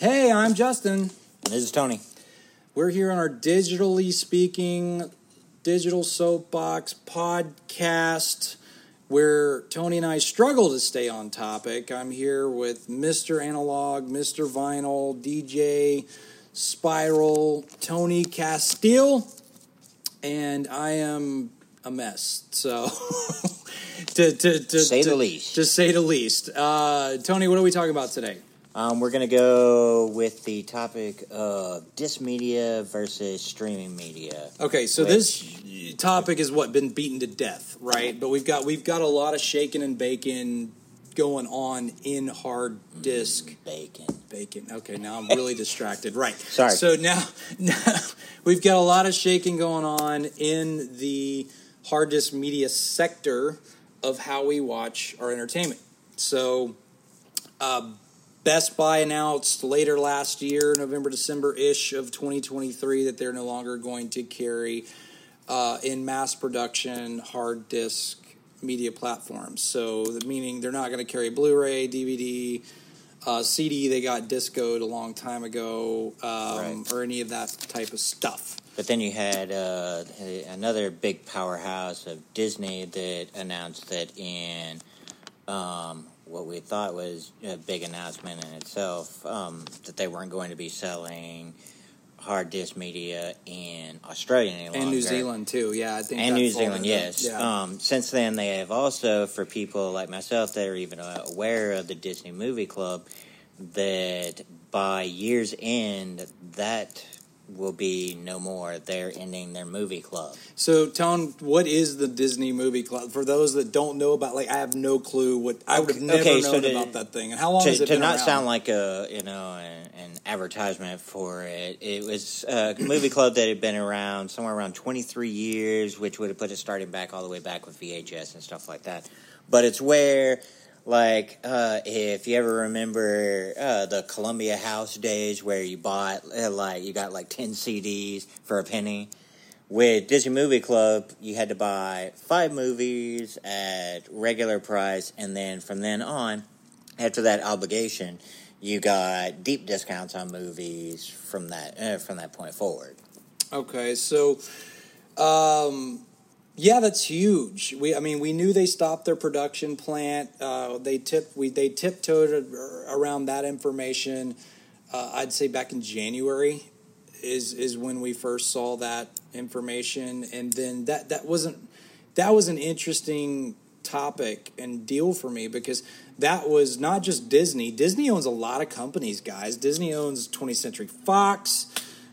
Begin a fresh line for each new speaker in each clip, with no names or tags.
Hey, I'm Justin.
This is Tony.
We're here on our digitally speaking digital soapbox podcast where Tony and I struggle to stay on topic. I'm here with Mr. Analog, Mr. Vinyl, DJ Spiral, Tony Castile, and I am a mess. So, to, to, to
Say
to,
the least.
To say the least. Uh, Tony, what are we talking about today?
Um, we're going to go with the topic of disc media versus streaming media.
Okay, so
Which-
this topic has what been beaten to death, right? But we've got we've got a lot of shaking and bacon going on in hard disk
Bacon.
bacon. Okay, now I'm really distracted. Right.
Sorry.
So now, now we've got a lot of shaking going on in the hard disk media sector of how we watch our entertainment. So, uh, Best Buy announced later last year, November, December ish of 2023, that they're no longer going to carry uh, in mass production hard disk media platforms. So, meaning they're not going to carry Blu ray, DVD, uh, CD. They got discoed a long time ago, um,
Right.
or any of that type of stuff.
But then you had uh, another big powerhouse of Disney that announced that in um, what we thought was a big announcement in itself um, that they weren't going to be selling hard disk media in Australia any longer.
And New Zealand, too. Yeah, I think
and New Zealand, yes.
Yeah.
Um, since then, they have also, for people like myself that are even uh, aware of the Disney Movie Club, that by year's end, that will be no more. They're ending their movie club.
So, Tone, what is the Disney Movie Club? For those that don't know about, like, I have no clue what I would have never
Okay, so
known
to-
about that thing. And how long
to,
has it
to
been
not
around?
sound like a you know an, an advertisement for it, it was a movie club that had been around somewhere around 23 years, which would have put it starting back all the way back with VHS and stuff like that. But it's where, like, uh, if you ever remember uh, the Columbia House days, where you bought uh, like you got like 10 CDs for a penny. With Disney Movie Club, you had to buy five movies at regular price, and then from then on, after that obligation, you got deep discounts on movies from that uh, from that point forward.
Okay, so, um, yeah, that's huge. We, I mean, we knew they stopped their production plant. Uh, they tip, we they tiptoed around that information. Uh, I'd say back in January is is when we first saw that information, and then that that wasn't that was an interesting topic and deal for me because that was not just Disney. Disney owns a lot of companies, guys. Disney owns 20th Century Fox.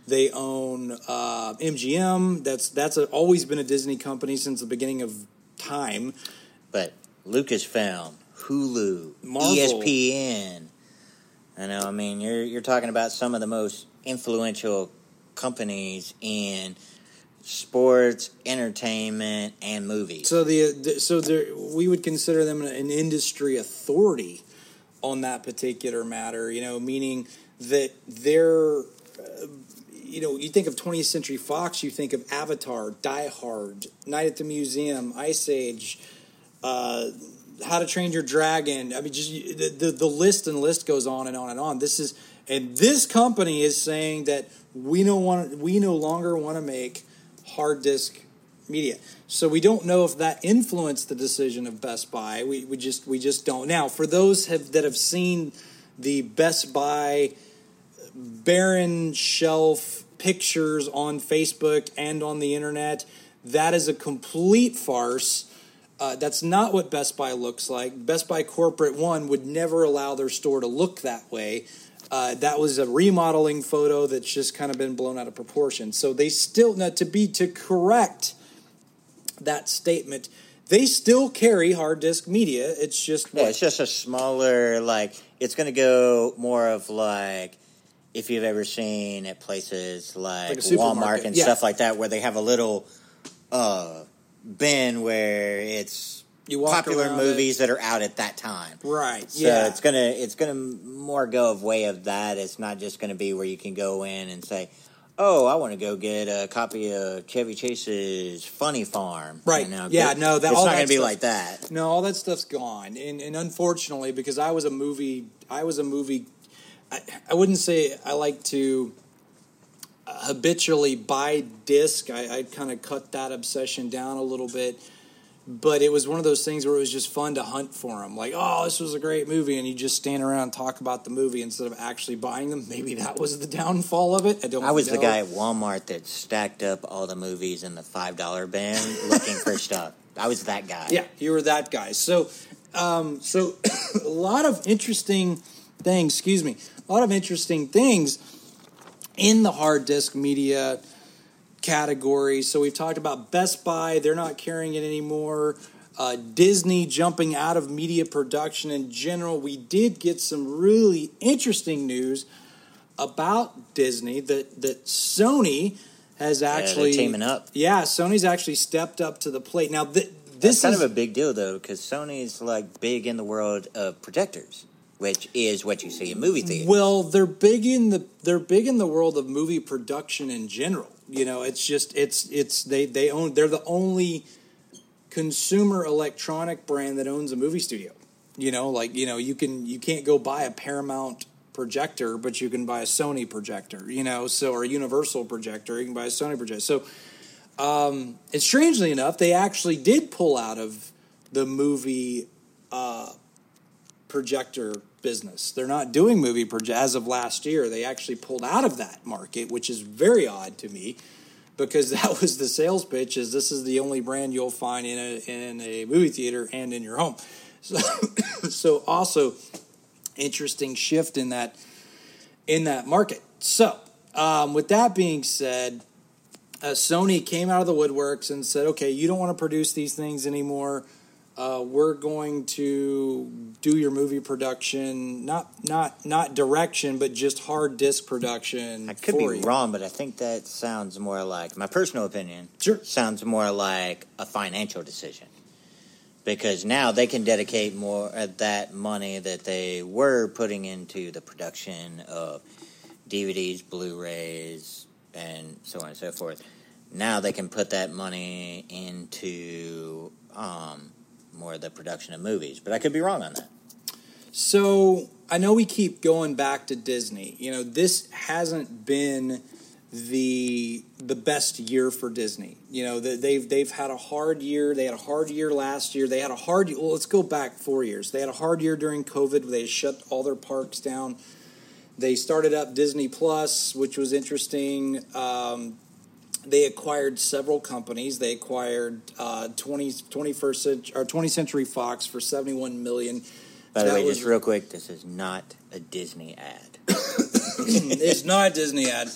They own uh, MGM. That's that's a, always been a Disney company since the beginning of time.
But Lucasfilm, Hulu,
Marvel.
ESPN. I know. I mean, you're you're talking about some of the most influential companies in sports, entertainment, and movies.
So the, the so there, we would consider them an industry authority on that particular matter. You know, meaning that they're. You know, you think of 20th Century Fox, you think of Avatar, Die Hard, Night at the Museum, Ice Age, uh, How to Train Your Dragon. I mean, just the, the the list and list goes on and on and on. This is and this company is saying that we no want we no longer want to make hard disk media. So we don't know if that influenced the decision of Best Buy. We we just we just don't. Now, for those have, that have seen the Best Buy barren shelf pictures on Facebook and on the internet, that is a complete farce. Uh, that's not what Best Buy looks like. Best Buy Corporate One would never allow their store to look that way. Uh, that was a remodeling photo that's just kind of been blown out of proportion. So they still, now to be to correct that statement, they still carry hard disk media. It's just
Yeah,
what,
it's just a smaller like it's going to go more of like if you've ever seen at places like,
Like
Walmart and
yeah.
stuff like that where they have a little uh bin where it's popular movies that are out at that time.
right.
So
yeah,
it's gonna it's gonna more go of way of that. It's not just gonna be where you can go in and say, "Oh, I want to go get a copy of Chevy Chase's Funny Farm."
Right.
You know,
Yeah, no, that-
it's
all
not
that
gonna be like that.
No, all that stuff's gone, and and unfortunately, because I was a movie, I was a movie I, I wouldn't say I like to habitually buy disc. I, I kind of cut that obsession down a little bit. But it was one of those things where it was just fun to hunt for them. Like, oh, this was a great movie, and you just stand around and talk about the movie instead of actually buying them. Maybe that was the downfall of it. I don't.
I was
know.
the guy at Walmart that stacked up all the movies in the five dollar bin looking for stuff. I was that guy.
Yeah, you were that guy. So, um, so a lot of interesting things. Excuse me, a lot of interesting things in the hard disk media category. So we've talked about Best Buy; they're not carrying it anymore. Uh, Disney jumping out of media production in general. We did get some really interesting news about Disney that that Sony has actually
teaming up.
Yeah, Sony's actually stepped up to the plate. Now th-
This
this
is kind of a big deal though, because Sony's like big in the world of projectors, which is what you see in movie theaters.
Well, they're big in the they're big in the world of movie production in general. You know, it's just it's it's they they own they're the only consumer electronic brand that owns a movie studio. You know, like you know you can you can't go buy a Paramount projector, but you can buy a Sony projector. You know, so or a Universal projector, you can buy a Sony projector. So, um, and strangely enough, they actually did pull out of the movie uh, projector business. They're not doing movie proje- as of last year. They actually pulled out of that market, which is very odd to me because that was the sales pitch is this is the only brand you'll find in a in a movie theater and in your home. So so also interesting shift in that in that market. So, um, with that being said, uh, Sony came out of the woodworks and said, "Okay, you don't want to produce these things anymore. Uh, we're going to do your movie production, not not not direction, but just hard disc production."
I could be
you.
wrong, but I think that sounds more like my personal opinion.
Sure.
sounds more like a financial decision because now they can dedicate more of that money that they were putting into the production of DVDs, Blu-rays, and so on and so forth. Now they can put that money into um, more of the production of movies, but I could be wrong on that.
So I know we keep going back to Disney. You know, this hasn't been the the best year for Disney. You know, they've they've had a hard year. They had a hard year last year. They had a hard. Year. Well, let's go back four years. They had a hard year during COVID. They shut all their parks down. They started up Disney Plus, which was interesting. Um, they acquired several companies. They acquired uh, 20, 21st century, or 20th Century Fox for 71 million.
By the
That
way,
was-
just real quick, this is not a Disney ad.
it's not a Disney ad.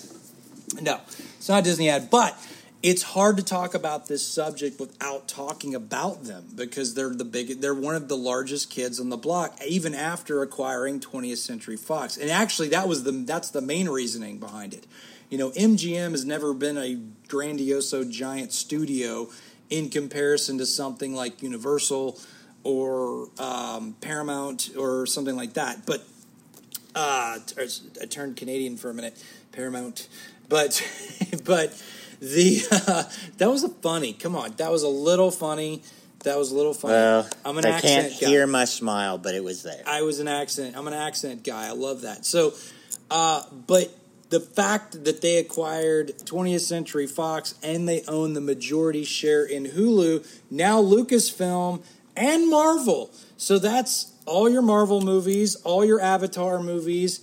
No, it's not a Disney ad, but it's hard to talk about this subject without talking about them because they're the big they're one of the largest kids on the block even after acquiring 20th Century Fox. And actually that was the that's the main reasoning behind it. You know, MGM has never been a grandioso giant studio in comparison to something like Universal or um, Paramount or something like that. But uh, I turned Canadian for a minute, Paramount, but but the uh, that was a funny. Come on, that was a little funny. That was a little funny.
Well,
I'm an
they
accent
can't
guy.
hear my smile, but it was there.
I was an accent. I'm an accent guy. I love that. So, uh, but the fact that they acquired 20th Century Fox and they own the majority share in Hulu, now Lucasfilm and Marvel. So that's all your Marvel movies, all your Avatar movies,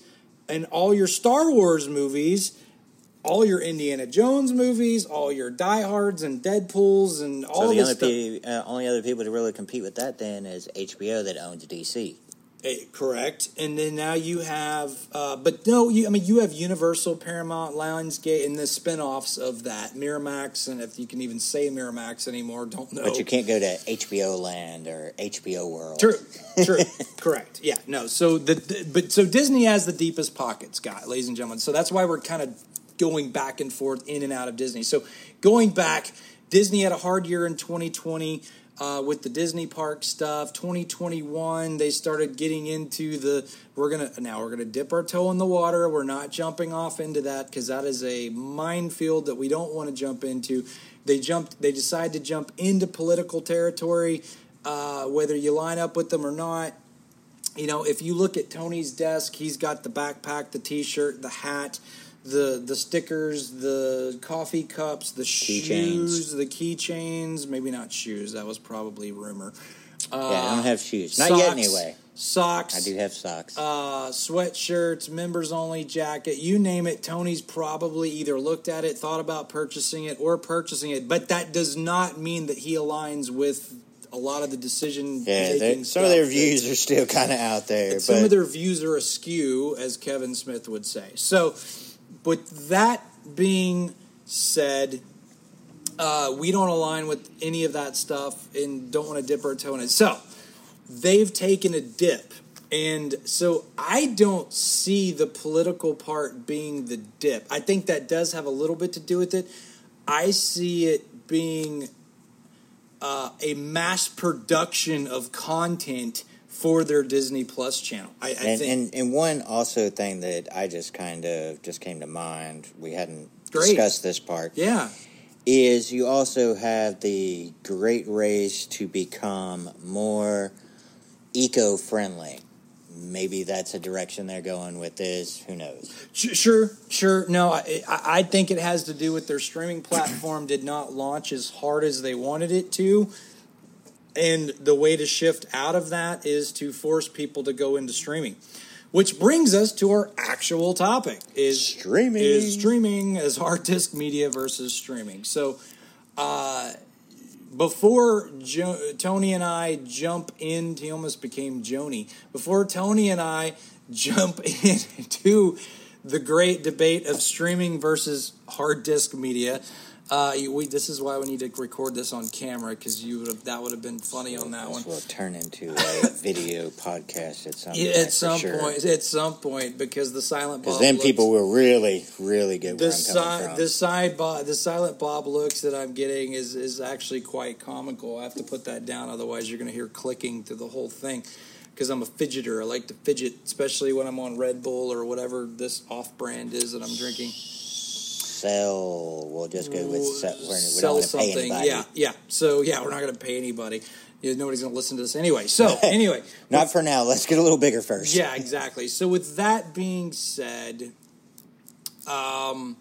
and all your Star Wars movies. All your Indiana Jones movies, all your diehards and Deadpool's, and all
so the
this
only,
stuff.
pe- uh, only other people to really compete with that then is HBO that owns DC.
Eh, correct. And then now you have, uh, but no, you, I mean, you have Universal, Paramount, Lionsgate, and the spin offs of that. Miramax, and if you can even say Miramax anymore, don't know.
But you can't go to HBO Land or HBO World.
True, true, correct. Yeah, no. So the, the but so Disney has the deepest pockets, guy, ladies and gentlemen. So that's why we're kind of going back and forth in and out of Disney. So going back, Disney had a hard year in 2020 uh, with the Disney park stuff. 2021, they started getting into the we're gonna now we're gonna dip our toe in the water. We're not jumping off into that because that is a minefield that we don't want to jump into. They jumped. They decide to jump into political territory, uh, whether you line up with them or not you know, if you look at Tony's desk, he's got the backpack, the T-shirt, the hat, the the stickers, the coffee cups, the shoes, the keychains. Maybe not shoes. That was probably rumor. Uh,
yeah, I don't have shoes. Not yet, anyway.
Socks.
I do have socks.
uh, sweatshirts, members only jacket, you name it. Tony's probably either looked at it, thought about purchasing it, or purchasing it. But that does not mean that he aligns with a lot of the decision
yeah, some of their views are still kind of out there.
Some of their views are askew, as Kevin Smith would say. So, with that being said, uh, we don't align with any of that stuff and don't want to dip our toe in it. So, they've taken a dip. And so I don't see the political part being the dip. I think that does have a little bit to do with it. I see it being uh, a mass production of content for their Disney Plus channel. I, I
and,
think
and and one also thing that I just kind of just came to mind. We hadn't
Great.
discussed this part.
yeah,
is you also have the great race to become more eco friendly. Maybe that's a direction they're going with this. Who knows?
Sure, sure. No, I, I I think it has to do with their streaming platform did not launch as hard as they wanted it to. And the way to shift out of that is to force people to go into streaming. Which brings us to our actual topic is
Streaming.
is streaming as hard disk media versus streaming. So uh, before jo- Tony and I jump into, he almost became Joni. Before Tony and I jump into the great debate of streaming versus hard disk media, uh, we, this is why we need to record this on camera because you would have, that would have been funny on that one.
Will turn into a video podcast at some
Yeah,
point.
at some
sure.
point, at some point, because the silent
Because then
looks-
people will really, really get
the side the side Bob, the silent Bob looks that I'm getting is is actually quite comical. I have to put that down, otherwise you're going to hear clicking through the whole thing. Because I'm a fidgeter, I like to fidget, especially when I'm on Red Bull or whatever this off-brand is that I'm drinking.
Sell. We'll just go with we're,
Sell
to pay
something,
anybody.
yeah, yeah. So yeah, we're not going to pay anybody. Nobody's going to listen to this anyway. So anyway,
Not for now. Let's get a little bigger first.
Yeah, exactly. So with that being said, um,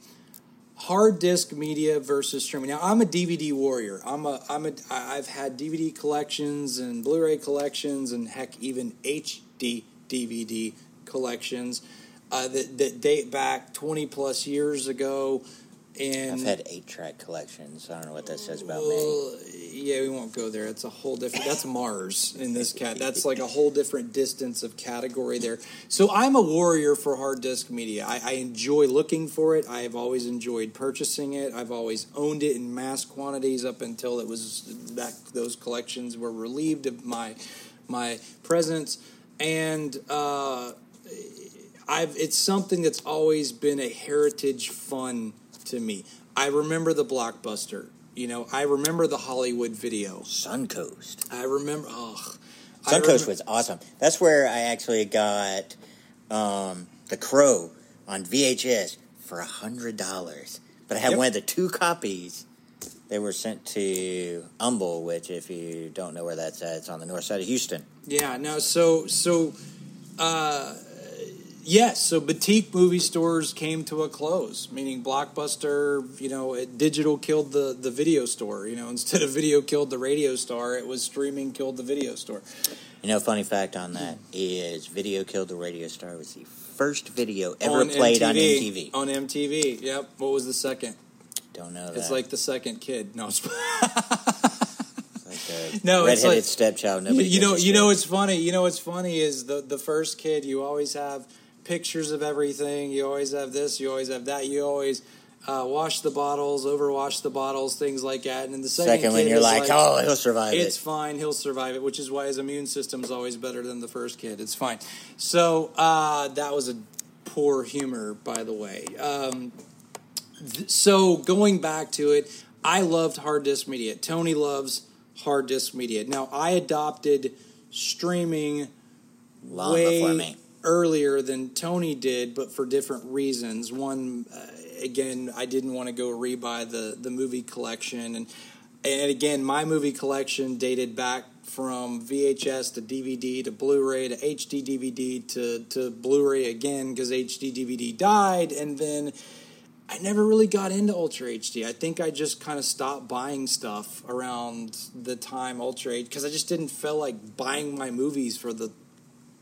hard disk media versus streaming. Now I'm a DVD warrior. I'm a I'm a I've had DVD collections and Blu-ray collections and heck even HD DVD collections uh, that that date back 20 plus years ago. And
I've had eight track collections. I don't know what that says about me.
yeah, we won't go there. It's a whole different. That's Mars in this cat. That's like a whole different distance of category there. So I'm a warrior for hard disk media. I, I enjoy looking for it. I have always enjoyed purchasing it. I've always owned it in mass quantities up until it was that those collections were relieved of my my presence and. uh I've it's something that's always been a heritage fun to me. I remember the blockbuster. You know, I remember the Hollywood video.
Suncoast.
I remember. Oh,
Suncoast was awesome. That's where I actually got um, The Crow on VHS for a hundred dollars. But I had
Yep.
one of the two copies. They were sent to Humble, which, if you don't know where that's at, it's on the north side of Houston.
Yeah. No. So so. Uh, Yes, so boutique movie stores came to a close, meaning Blockbuster, you know, it, digital killed the, the video store. You know, instead of video killed the radio star, it was streaming killed the video store.
You know, funny fact on that is Video Killed the Radio Star was the first video ever
on
played on
MTV.
MTV.
On MTV, yep. What was the second?
Don't know that.
It's like the second kid. No, it's-
Like
No, it's
redheaded
like-
stepchild.
you,
Nobody
you know, you know what's funny. You know what's funny is the the first kid. You always have pictures of everything. You always have this. You always have that. You always uh, wash the bottles, overwash the bottles, things like that. And then the second,
Second one,
kid
you're
is
like, oh, he'll survive
it's
it.
It's fine. He'll survive it, which is why his immune system's always better than the first kid. It's fine. So uh, that was a poor humor, by the way. Um, th- so going back to it, I loved hard disk media. Tony loves hard disk media. Now I adopted streaming
Long
way
before me.
Earlier than Tony did, but for different reasons. One, uh, again, I didn't want to go rebuy the the movie collection, and and again, my movie collection dated back from VHS to DVD to Blu-ray to HD DVD to to Blu-ray again because HD DVD died, and then I never really got into Ultra HD. I think I just kind of stopped buying stuff around the time Ultra HD because I just didn't feel like buying my movies for the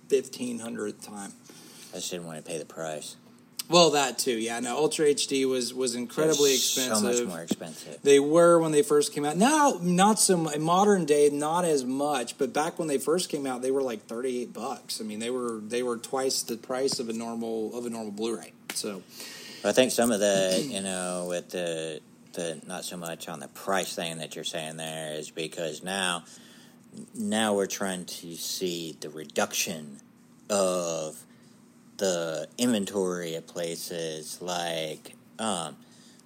fifteen hundredth time.
I just didn't want to pay the price.
Well, that too, yeah. No, Ultra HD was was incredibly expensive.
So much more expensive.
They were when they first came out. Now, not so mu- in modern day, not as much. But back when they first came out, they were like thirty eight bucks. I mean, they were they were twice the price of a normal of a normal Blu-ray. So,
I think some of the, you know, with the the not so much on the price thing that you're saying there is because now now we're trying to see the reduction of the inventory at places like um,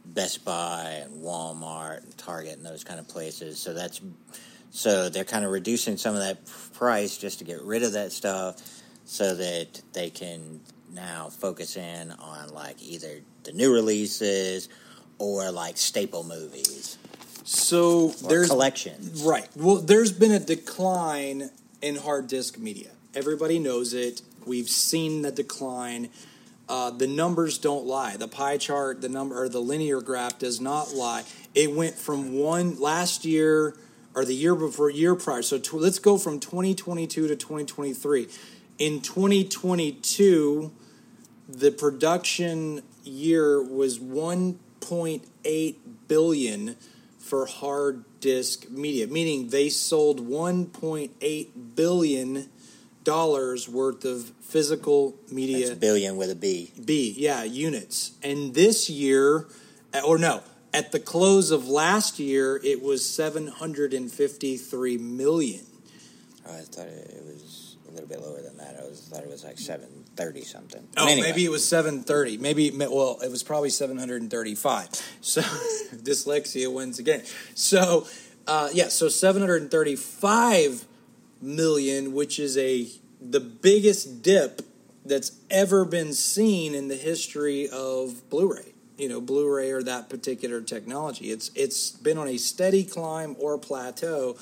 Best Buy and Walmart and Target and those kind of places. So that's so they're kind of reducing some of that price just to get rid of that stuff, so that they can now focus in on like either the new releases or like staple movies
so
or
there's
collections.
Right. Well, there's been a decline in hard disk media. Everybody knows it. We've seen the decline. Uh, the numbers don't lie. The pie chart, the number, or the linear graph does not lie. It went from one last year or the year before, year prior. So let's go from 2022 to 2023. In 2022, the production year was 1.8 billion for hard disk media, meaning they sold 1.8 billion dollars worth of physical media
That's billion with a B.
B, yeah, units. And this year, uh, or no, at the close of last year, it was 753 million.
Oh, I thought it it was a little bit lower than that. I was thought it was like seven thirty something.
Oh,
Anyway.
maybe it was 730. Maybe, well, it was probably 735. So dyslexia wins again. So, uh, yeah, so 735 million, which is a the biggest dip that's ever been seen in the history of Blu-ray. You know, Blu-ray or that particular technology. It's it's been on a steady climb or plateau,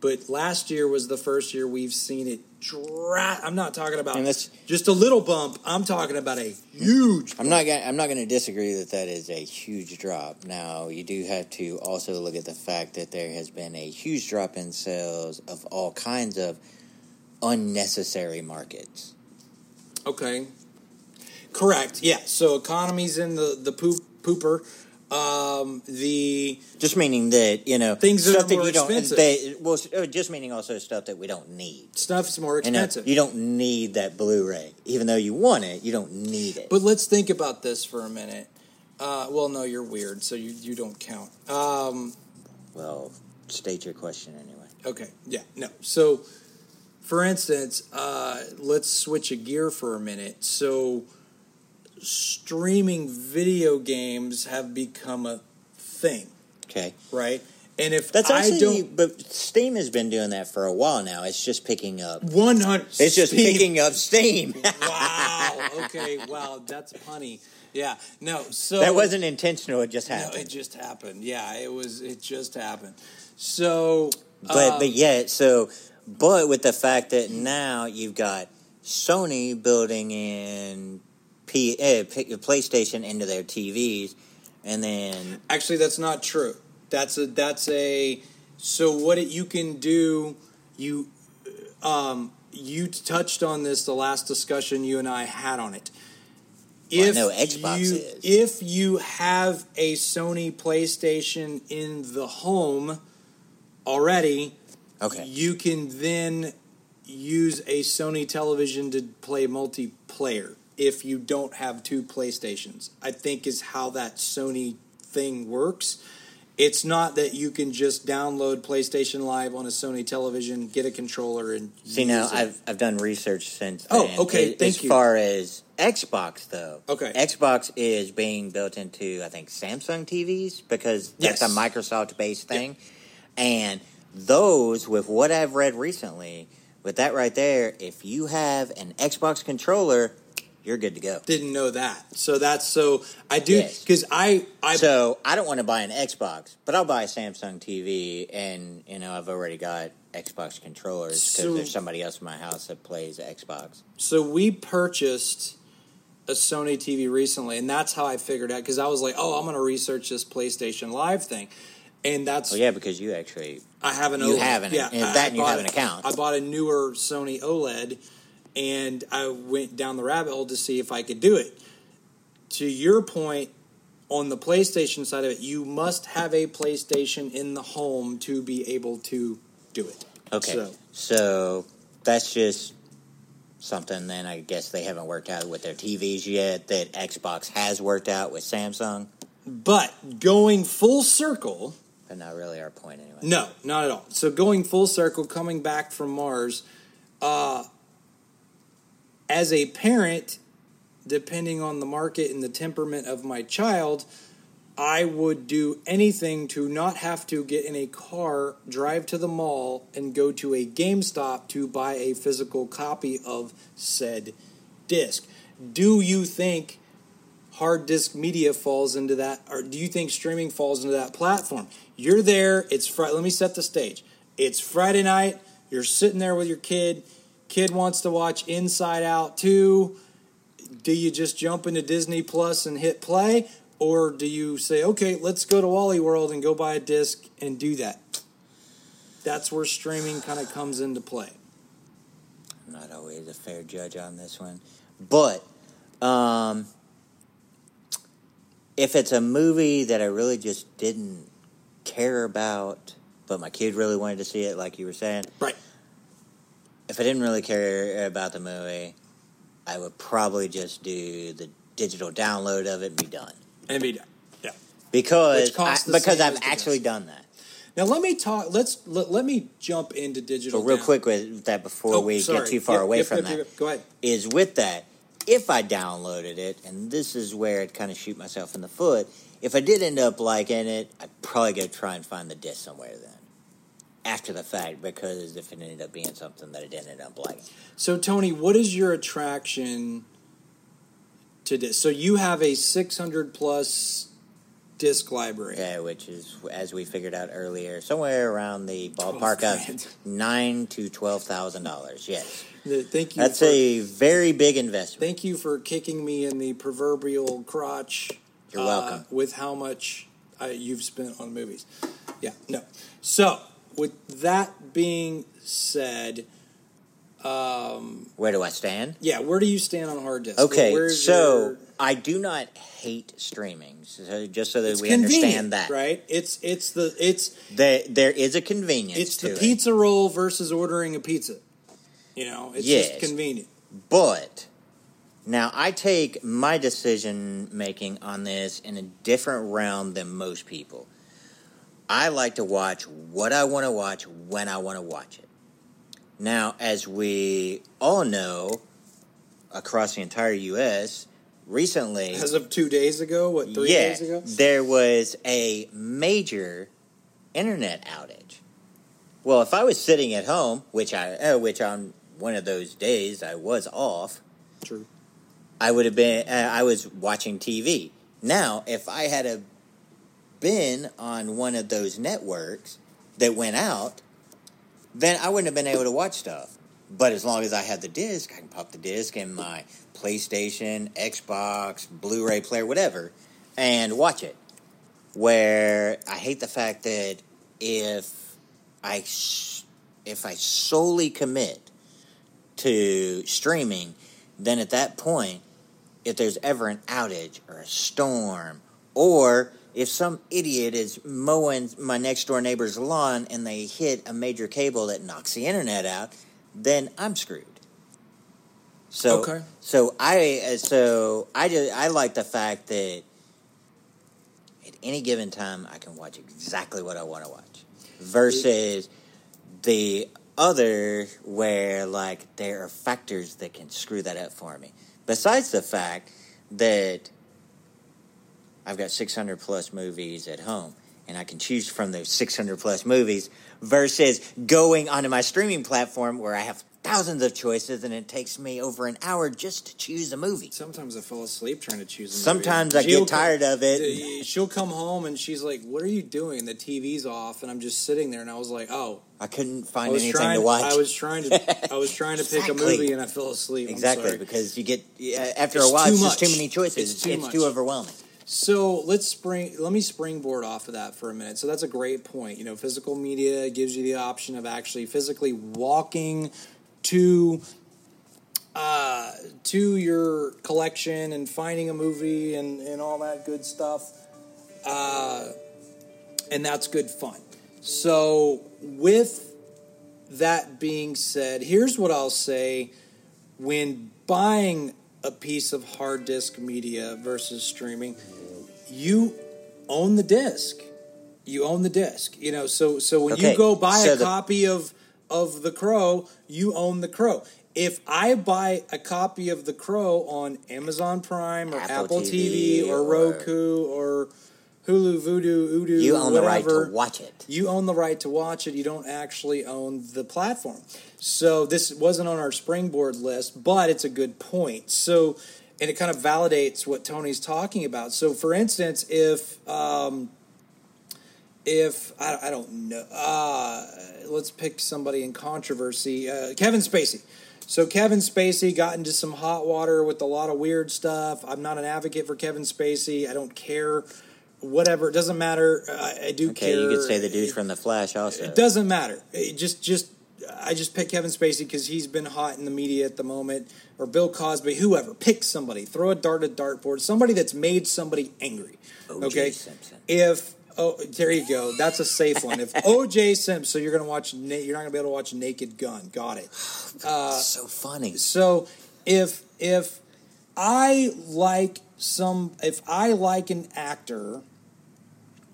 but last year was the first year we've seen it. Dra- I'm not talking about just a little bump. I'm talking about a huge.
I'm not gonna, I'm not going to disagree that that is a huge drop. Now you do have to also look at the fact that there has been a huge drop in sales of all kinds of unnecessary markets.
Okay. Correct. Yeah. So economies in the the poop pooper. Um, the
Just meaning that you know
Things that
stuff
are
that
more
you don't.
expensive.
They, well, uh, just meaning also stuff that we don't need.
stuff's more
You know,
expensive.
you don't need that Blu-ray, even though you want it. You don't need it.
But let's think about this for a minute. Uh, well, no, you're weird, so you you don't count. Um,
well, state your question anyway.
okay. Yeah. No. So, for instance, uh, let's switch a gear for a minute. So, streaming video games have become a thing,
Okay,
right? And if
that's
I
actually.
don't
But Steam has been doing that for a while now. It's just picking up.
one hundred,
It's just picking up steam.
wow. Okay. Wow. That's punny. Yeah. No. So
that wasn't intentional. It just
No,
happened.
it just happened. Yeah. It was. It just happened. So.
but
uh,
but yet, so but with the fact that now you've got Sony building in P, uh, PlayStation into their TVs, and then
actually, that's not true. That's a. That's a. So what it, you can do, you, um, you touched on this the last discussion you and I had on it.
Well, I know Xbox
you,
is.
if you have a Sony PlayStation in the home already,
okay,
you can then use a Sony television to play multiplayer if you don't have two PlayStations. I think is how that Sony thing works. It's not that you can just download PlayStation Live on a Sony television, get a controller, and
see now
it.
I've I've done research since.
Oh,
then.
okay,
As-
thank
as
you.
far as Xbox though,
Okay.
Xbox is being built into I think Samsung TVs because that's
Yes.
a Microsoft based thing, and those with what I've read recently, with that right there, if you have an Xbox controller, you're good to go.
didn't know that. So that's so I do
Yes.
because I I
so I don't want to buy an Xbox, but I'll buy a Samsung TV, and you know I've already got Xbox controllers because
So-
there's somebody else in my house that plays Xbox.
So we purchased a Sony TV recently, and that's how I figured out because I was like, "Oh, I'm going to research this PlayStation Live thing," and that's
Oh yeah, because you actually
I have an
You
OLED.
have an-
yeah, I-
that
I
and you
bought-
have an account.
I bought a newer Sony OLED, and I went down the rabbit hole to see if I could do it. To your point, on the PlayStation side of it, you must have a PlayStation in the home to be able to do it.
okay.
So-
So, that's just something. Then I guess they haven't worked out with their TVs yet. That Xbox has worked out with Samsung,
But going full circle,
but not really our point anyway.
No, not at all. So going full circle, coming back from Mars, uh, as a parent, depending on the market and the temperament of my child, I would do anything to not have to get in a car, drive to the mall, and go to a GameStop to buy a physical copy of said disc. Do you think hard disk media falls into that, or do you think streaming falls into that platform? You're there. It's Friday. Let me set the stage. It's Friday night. You're sitting there with your kid. Kid wants to watch Inside Out 2. Do you just jump into Disney Plus and hit play? Or do you say, okay, let's go to Wally World and go buy a disc and do that? That's where streaming kind of comes into play.
I'm not always a fair judge on this one, but um, if it's a movie that I really just didn't care about, but my kid really wanted to see it, like you were saying,
Right.
If I didn't really care about the movie, I would probably just do the digital download of it and be done.
And be done. Yeah.
Because I, because I've actually done that.
Now let me talk. Let's let, let me jump into digital.
But real
down-
quick with that before
Oh,
we
sorry.
get too far
Yep,
away
yep,
from
yep,
that.
Go ahead.
is with that, if I downloaded it, and this is where it kind of shoot myself in the foot, if I did end up liking it, I'd probably go try and find the disc somewhere then. After the fact, because if it ended up being something that it didn't end up like.
So Tony, what is your attraction to this? So you have a 600 plus disc library.
Yeah, which is, as we figured out earlier, somewhere around the ballpark of nine to twelve thousand dollars. Yes,
Thank you.
that's
for,
a very big investment.
Thank you for kicking me in the proverbial crotch.
You're
uh,
welcome.
with how much uh, you've spent on movies. Yeah. No. So with that being said, um,
Where do I stand?
yeah, where do you stand on hard disk?
Okay, so
your-
I do not hate streaming. So just so that
it's
we understand that,
right? It's it's the it's
There, there is a convenience.
it's the
it.
pizza roll versus ordering a pizza. You know, it's
Yes.
just convenient.
But now I take my decision making on this in a different realm than most people. I like to watch what I want to watch when I want to watch it. Now, as we all know, across the entire U.S., recently,
As of two days ago, what three
yeah,
days ago?
there was a major internet outage. Well, if I was sitting at home, which I, uh, which on one of those days I was off,
True.
I would have been. Uh, I was watching TV. Now, if I had a been on one of those networks that went out, then I wouldn't have been able to watch stuff. But as long as I had the disc, I can pop the disc in my PlayStation, Xbox, Blu-ray player, whatever, and watch it. Where I hate the fact that if I if I solely commit to streaming, then at that point, if there's ever an outage or a storm, or if some idiot is mowing my next door neighbor's lawn and they hit a major cable that knocks the internet out, then I'm screwed. So,
Okay.
so I, uh, so I just, I like the fact that at any given time I can watch exactly what I want to watch, versus the other where like there are factors that can screw that up for me. Besides the fact that I've got 600 plus movies at home and I can choose from those 600 plus movies versus going onto my streaming platform where I have thousands of choices, and it takes me over an hour just to choose a movie.
Sometimes I fall asleep trying to choose. A movie.
Sometimes I
She'll
get tired of it.
She'll come home and she's like, "What are you doing?" The TV's off, and I'm just sitting there, and I was like, "Oh,
I couldn't find
was
anything
trying
to watch.
I was trying to. I was trying to pick a movie, and I fell asleep.
Exactly because you get after
It's
a while,
too
it's
much.
just too many choices.
It's, too
it's too overwhelming.
So let's spring. Let me springboard off of that for a minute. So that's a great point. You know, physical media gives you the option of actually physically walking to uh, to your collection and finding a movie and and all that good stuff. Uh, and that's good fun. So with that being said, here's what I'll say when buying a piece of hard disk media versus streaming, you own the disc. You own the disc. You know, so so when
Okay,
you go buy
so
a
the-
copy of of The Crow, you own The Crow. If I buy a copy of The Crow on Amazon Prime or Apple,
Apple
TV,
TV
or
or-
Roku or Hulu, Vudu, Udo,
You own the right to watch it.
you own the right to watch it. You don't actually own the platform. So this wasn't on our springboard list, but it's a good point. So, and it kind of validates what Tony's talking about. So, for instance, if um, if I, I don't know, uh, let's pick somebody in controversy, uh, Kevin Spacey. So Kevin Spacey got into some hot water with a lot of weird stuff. I'm not an advocate for Kevin Spacey. I don't care. Whatever, it doesn't matter. I, I do
Okay,
care.
you could say the dude from the Flash also.
It doesn't matter. It just, just, I just pick Kevin Spacey because he's been hot in the media at the moment, or Bill Cosby, whoever. Pick somebody. Throw a dart at dartboard. Somebody that's made somebody angry.
O.J.
okay.
Simpson.
If oh, there you go. That's a safe one. If O.J. Simpson, so you're gonna watch. Na- you're not gonna be able to watch Naked Gun. Got it.
Uh, so funny.
So if if I like some if I like an actor,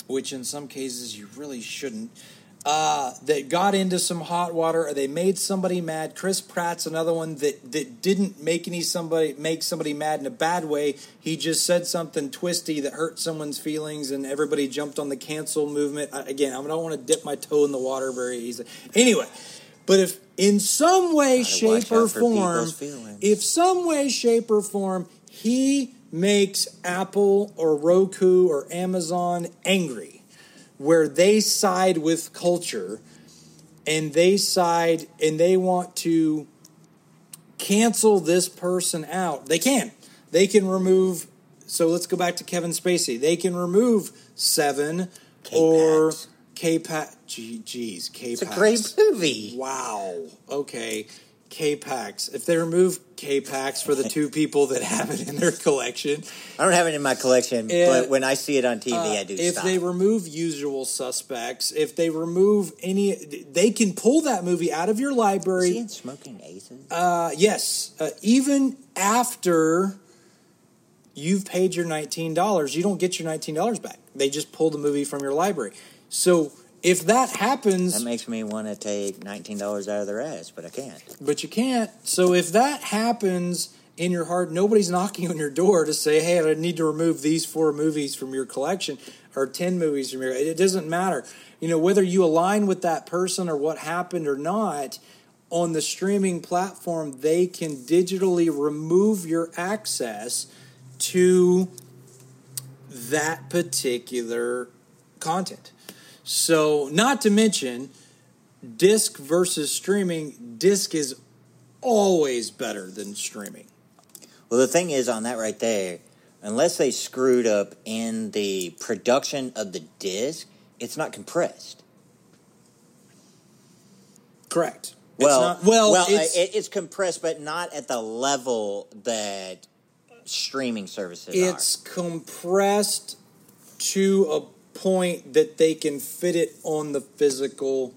which in some cases you really shouldn't, uh, that got into some hot water or they made somebody mad. Chris Pratt's another one that, that didn't make any somebody make somebody mad in a bad way. He just said something twisty that hurt someone's feelings and everybody jumped on the cancel movement. I, again, I don't want to dip my toe in the water very easily. Anyway, but if in some way, shape, or form, if some way, shape, or form, he makes Apple or Roku or Amazon angry, where they side with culture and they side and they want to cancel this person out. They can. They can remove. So let's go back to Kevin Spacey. They can remove Seven or
K-Pax.
K-Pax. Gee, geez, K-Pax.
It's a great movie.
Wow. Okay. K-Pax. If they remove K-Pax for the two people that have it in their collection,
I don't have it in my collection,
Uh,
but when I see it on TV, I do
if
stop.
they remove usual suspects, if they remove any, they can pull that movie out of your
Is
library.
he in Smoking Aces?
Uh, yes, uh, even after you've paid your nineteen dollars, you don't get your nineteen dollars back. They just pull the movie from your library. So if that happens,
that makes me want to take nineteen dollars out of their ass, but I can't.
but you can't. So if that happens in your heart, nobody's knocking on your door to say, "Hey, I need to remove these four movies from your collection or ten movies from your." It doesn't matter. You know whether you align with that person or what happened or not. On the streaming platform, they can digitally remove your access to that particular content. So, not to mention, disc versus streaming, disc is always better than streaming.
Well, the thing is on that right there, unless they screwed up in the production of the disc, it's not compressed.
Correct.
Well,
it's not, well,
well,
it's,
uh, it, it's compressed, but not at the level that streaming services
it's compressed to a point that they can fit it on the physical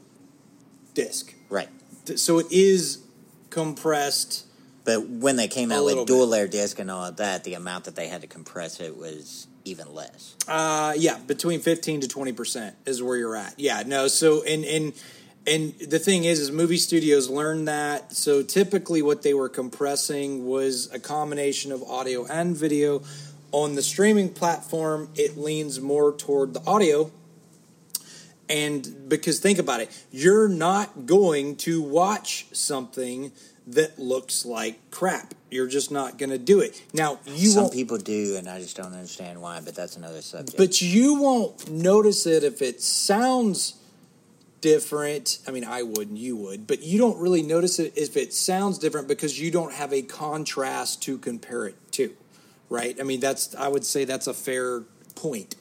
disc.
Right.
So it is compressed.
But when they came out with dual layer disc and all of that, the amount that they had to compress it was even less.
Uh, yeah, between fifteen to twenty percent is where you're at. Yeah, no. So and and and the thing is, is movie studios learned that. So typically, what they were compressing was a combination of audio and video. On the streaming platform, it leans more toward the audio, And because think about it, you're not going to watch something that looks like crap. You're just not going to do it. Now, you
Some people do, and I just don't understand why. But that's another subject.
but you won't notice it if it sounds different. I mean, I would and you would, but you don't really notice it if it sounds different because you don't have a contrast to compare it to, right? I mean, that's I would say that's a fair point.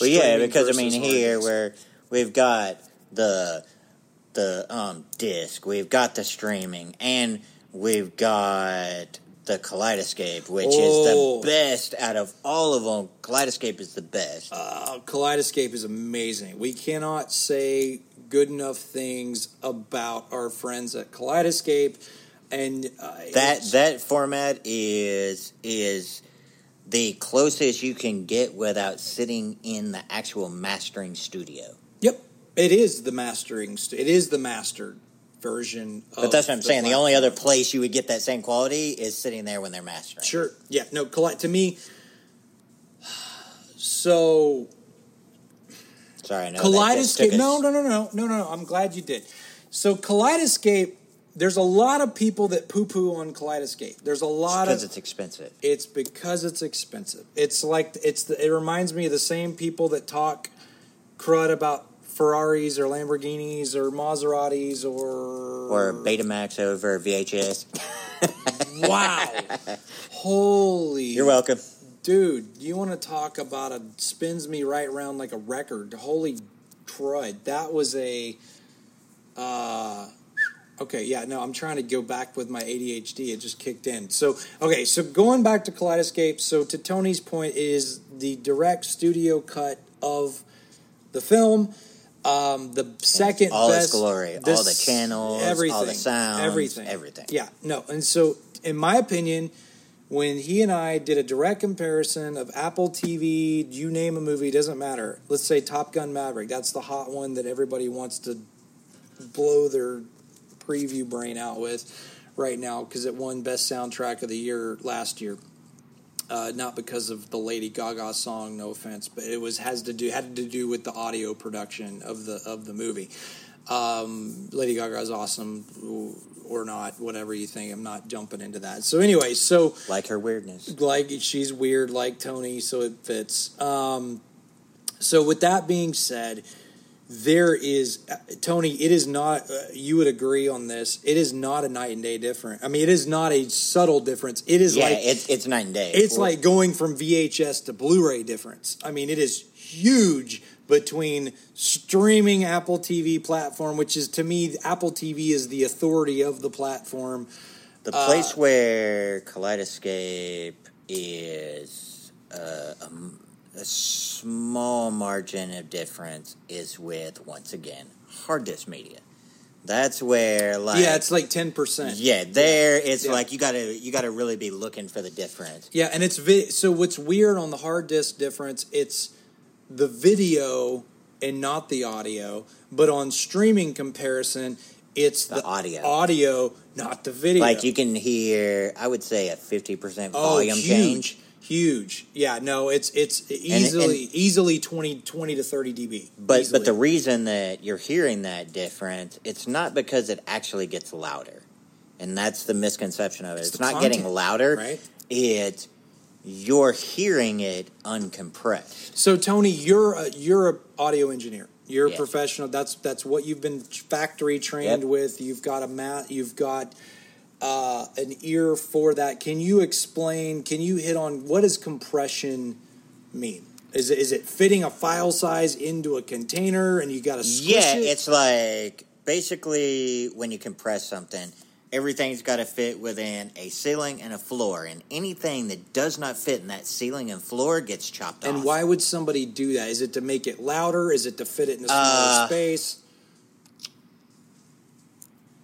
Well, yeah, because I mean, here where we've got the the um disc, we've got the streaming, and we've got the Kaleidoscape, which
Oh.
is the best out of all of them. Kaleidoscape is the best.
Uh, Kaleidoscape is amazing. We cannot say good enough things about our friends at Kaleidoscape, and uh,
that that format is is the closest you can get without sitting in the actual mastering studio.
Yep, it is the mastering. St- it is the mastered version.
But that's what I'm
the
saying. The only other place you would get that same quality is sitting there when they're mastering.
Sure. Yeah. No. To me. So
Sorry, I know that just
Kaleidoscape. No, no, no, no, no, no, no. I'm glad you did. So Kaleidoscape. There's a lot of people that poo-poo on Kaleidoscape. There's a lot of.
because it's expensive.
It's because it's expensive. It's like it's the, it reminds me of the same people that talk crud about Ferraris or Lamborghinis or Maseratis or
Or Betamax over VHS.
wow, holy
You're welcome.
dude. You want to talk about a spins me right round like a record? Holy crud! That was a. Uh, okay, yeah, no, I'm trying to go back with my ADHD. It just kicked in. So, okay, so going back to Kaleidoscape. So, to Tony's point, is the direct studio cut of the film. Um, the second
all its
best,
glory, all
this-
the channels, all the sounds,
everything,
everything.
Yeah, no, and so in my opinion, when he and I did a direct comparison of Apple TV, you name a movie, doesn't matter. Let's say Top Gun Maverick. That's the hot one that everybody wants to blow their preview brain out with right now because it won Best Soundtrack of the Year last year. Uh, not because of the Lady Gaga song, no offense, but it was has to do had to do with the audio production of the of the movie. Um, Lady Gaga is awesome, or not, whatever you think. I'm not jumping into that. So anyway, so
Like her weirdness.
like she's weird like Tony, so it fits. Um, so with that being said, there is uh, Tony. It is not. Uh, you would agree on this. It is not a night and day different. I mean, it is not a subtle difference. It is
Yeah,
like
it's it's night and day.
it's like going from VHS to Blu-ray difference. I mean, it is huge between streaming Apple TV platform, which is to me Apple TV is the authority of the platform.
the
uh,
place where Kaleidoscape is uh, a, a small margin of difference is with once again hard disk media. That's where like
yeah, it's like ten percent.
yeah there it's
Yeah.
like you gotta you gotta really be looking for the difference.
Yeah, and it's vi- so what's weird on the hard disk difference, it's the video and not the audio, but on streaming comparison, it's
The
the,
audio.
audio, not the video.
Like you can hear, I would say a fifty percent
oh,
volume
huge,
change.
Huge. Yeah, no, it's it's easily easily 20, 20 to thirty dB.
But
easily.
but the reason that you're hearing that difference, it's not because it actually gets louder, and that's the misconception of it. It's,
the
not
content,
getting louder.
right?
It's you're hearing it uncompressed.
So Tony, you're a, you're a audio engineer. You're a professional. That's that's what you've been factory trained
Yep.
with. You've got a mat. You've got uh, an ear for that. Can you explain? Can you hit on what does compression mean? Is it is it fitting a file size into a container and you got to
yeah,
it?
it's like basically when you compress something, everything's got to fit within a ceiling and a floor, and anything that does not fit in that ceiling and floor gets chopped
and
off.
And why would somebody do that? Is it to make it louder? Is it to fit it in a smaller
Uh,
space?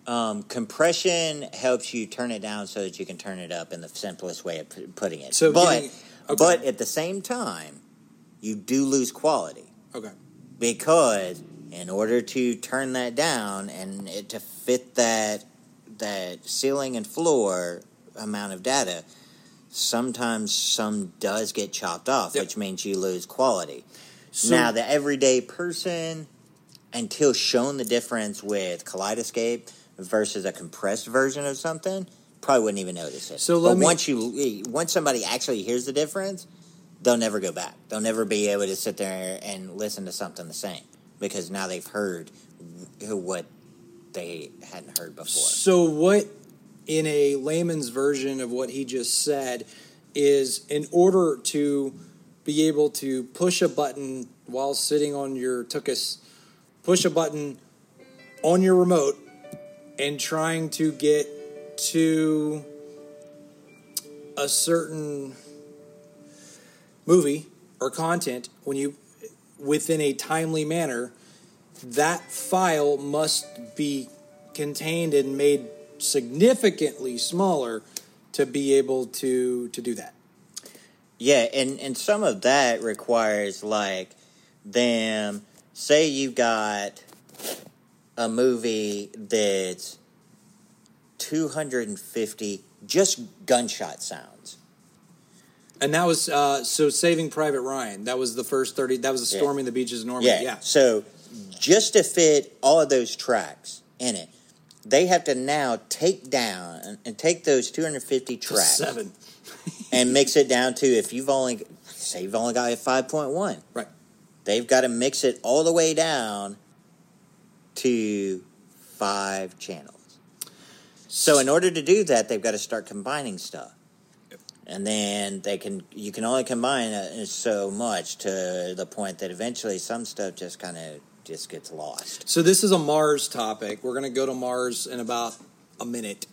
Um, compression helps you turn it down so that you can turn it up in the simplest way of pu- putting it.
So
but
getting- okay.
but at the same time, you do lose quality
Okay.
because in order to turn that down and it to fit that that ceiling and floor amount of data, sometimes some does get chopped off,
Yep.
which means you lose quality.
So-
now, the everyday person, until shown the difference with Kaleidoscape versus a compressed version of something, probably wouldn't even notice it.
So
but
me-
once you once somebody actually hears the difference, they'll never go back. They'll never be able to sit there and listen to something the same because now they've heard what they hadn't heard before.
So, what in a layman's version of what he just said is in order to be able to push a button while sitting on your tuchus, push a button on your remote and trying to get to a certain movie or content when you within a timely manner that file must be contained and made significantly smaller to be able to to do that.
Yeah, and and some of that requires like them. Say you've got a movie that's two hundred and fifty just gunshot sounds.
And that was uh, so Saving Private Ryan. That was the first thirty. That was the
Yeah.
storming the beaches of Normandy.
Yeah.
Yeah.
So just to fit all of those tracks in it, they have to now take down and, and take those 250 tracks
Seven.
and mix it down to if you've only say you've only got a 5.1.
Right.
They've got to mix it all the way down to five channels. So in order to do that, they've got to start combining stuff. And then they can you can only combine uh, so much to the point that eventually some stuff just kind of just gets lost.
So this is a Mars topic. We're going to go to Mars in about a minute,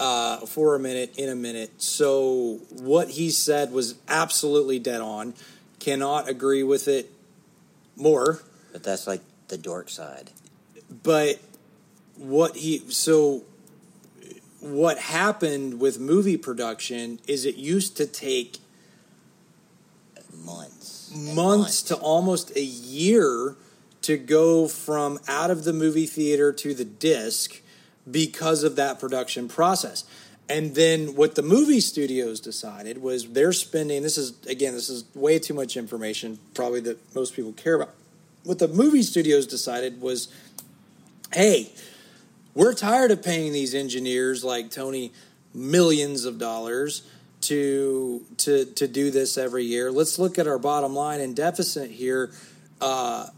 uh, for a minute, in a minute. So what he said was absolutely dead on. Cannot agree with it more.
But that's like the dork side.
But what he so what happened with movie production is it used to take
Months. and
months to almost a year to go from out of the movie theater to the disc because of that production process. And then what the movie studios decided was they're spending this is again this is way too much information probably that most people care about. What the movie studios decided was hey, we're tired of paying these engineers like Tony millions of dollars to to to do this every year. Let's look at our bottom line and deficit here. Uh,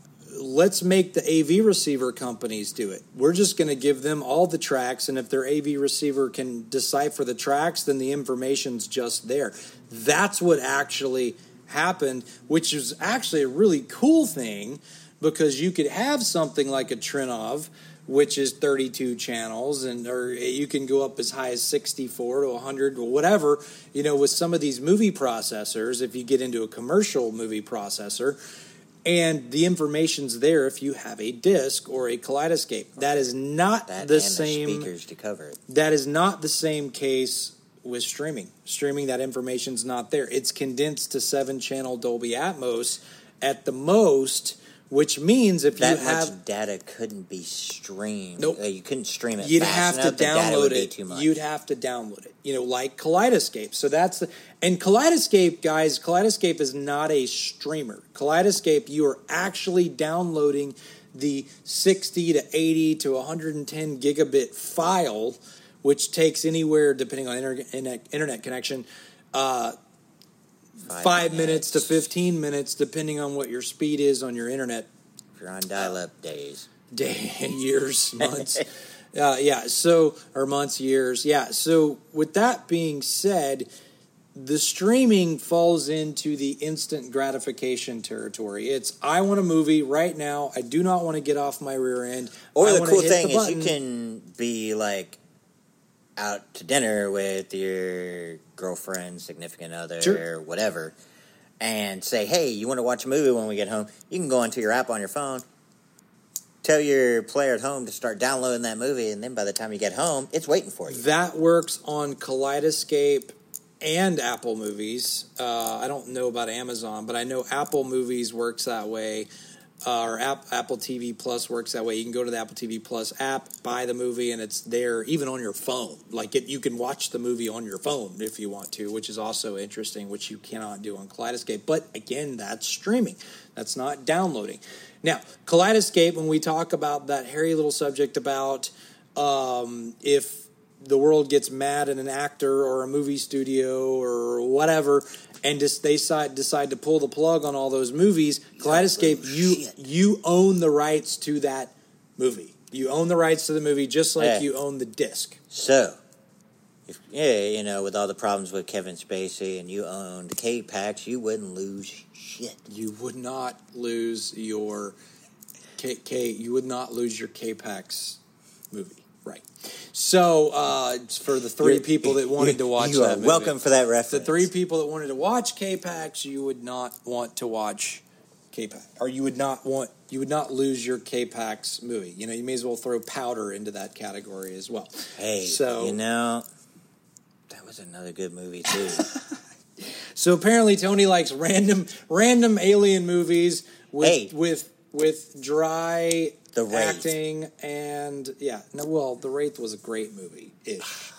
let's make the AV receiver companies do it. We're just going to give them all the tracks, and if their AV receiver can decipher the tracks, then the information's just there. That's what actually happened, which is actually a really cool thing because you could have something like a Trinnov which is 32 channels and or you can go up as high as 64 to 100 or whatever you know with some of these movie processors if you get into a commercial movie processor and the information's there if you have a disc or a Kaleidoscape that is not
That
the
and
same
the speakers to cover it.
that is not the same case with streaming. Streaming, that information's not there. It's condensed to seven channel Dolby Atmos at the most, which means if
That
you have
much data couldn't be streamed.
Nope.
Uh, you couldn't stream it.
you'd have to
enough, would
download it.
Too much.
You'd have to download it. You know, like Kaleidoscape. So that's the and Kaleidoscape, guys. Kaleidoscape is not a streamer. Kaleidoscape, you are actually downloading the 60 to 80 to 110 gigabit file, which takes anywhere, depending on internet, internet connection, uh, five, minutes to 15 minutes, depending on what your speed is on your internet
If you're on dial-up days.
day, years, months. uh, yeah, so, or months, years. Yeah, so with that being said, the streaming falls into the instant gratification territory. It's, I want a movie right now. I do not want to get off my rear end.
Or
I
the cool thing
the
is you can be like out to dinner with your girlfriend, significant other,
Sure.
whatever, and say, "Hey, you want to watch a movie when we get home?" You can go into your app on your phone, tell your player at home to start downloading that movie, and then by the time you get home, it's waiting for you.
That works on Kaleidoscape and Apple Movies. Uh, I don't know about Amazon, but I know Apple Movies works that way. Uh, or app, Apple TV Plus works that way. You can go to the Apple TV Plus app, buy the movie, and it's there even on your phone. Like it, you can watch the movie on your phone if you want to, which is also interesting, which you cannot do on Kaleidoscape. But again, that's streaming. That's not downloading. Now, Kaleidoscape, when we talk about that hairy little subject about um, if the world gets mad at an actor or a movie studio or whatever, and just they decide decide to pull the plug on all those movies, Kaleidoscape, you
shit.
you own the rights to that movie. You own the rights to the movie just like
Yeah.
you own the disc.
So, if, yeah, you know, with all the problems with Kevin Spacey and you owned K-Pax, you wouldn't lose shit.
You would not lose your K, K you would not lose your K-Pax movie. Right. So, uh, for the 3
You're-
people that wanted to watch that movie,
welcome for that reference.
the three people that wanted to watch K-Pax, you would not want to watch K-Pax, or you would not want you would not lose your K-Pax movie. You know, you may as well throw Powder into that category as well.
Hey,
So-
you know, that was another good movie too.
So apparently, Tony likes random random alien movies with
Hey.
with with dry
The Wraith.
acting and yeah. No, well, The Wraith was a great movie ish.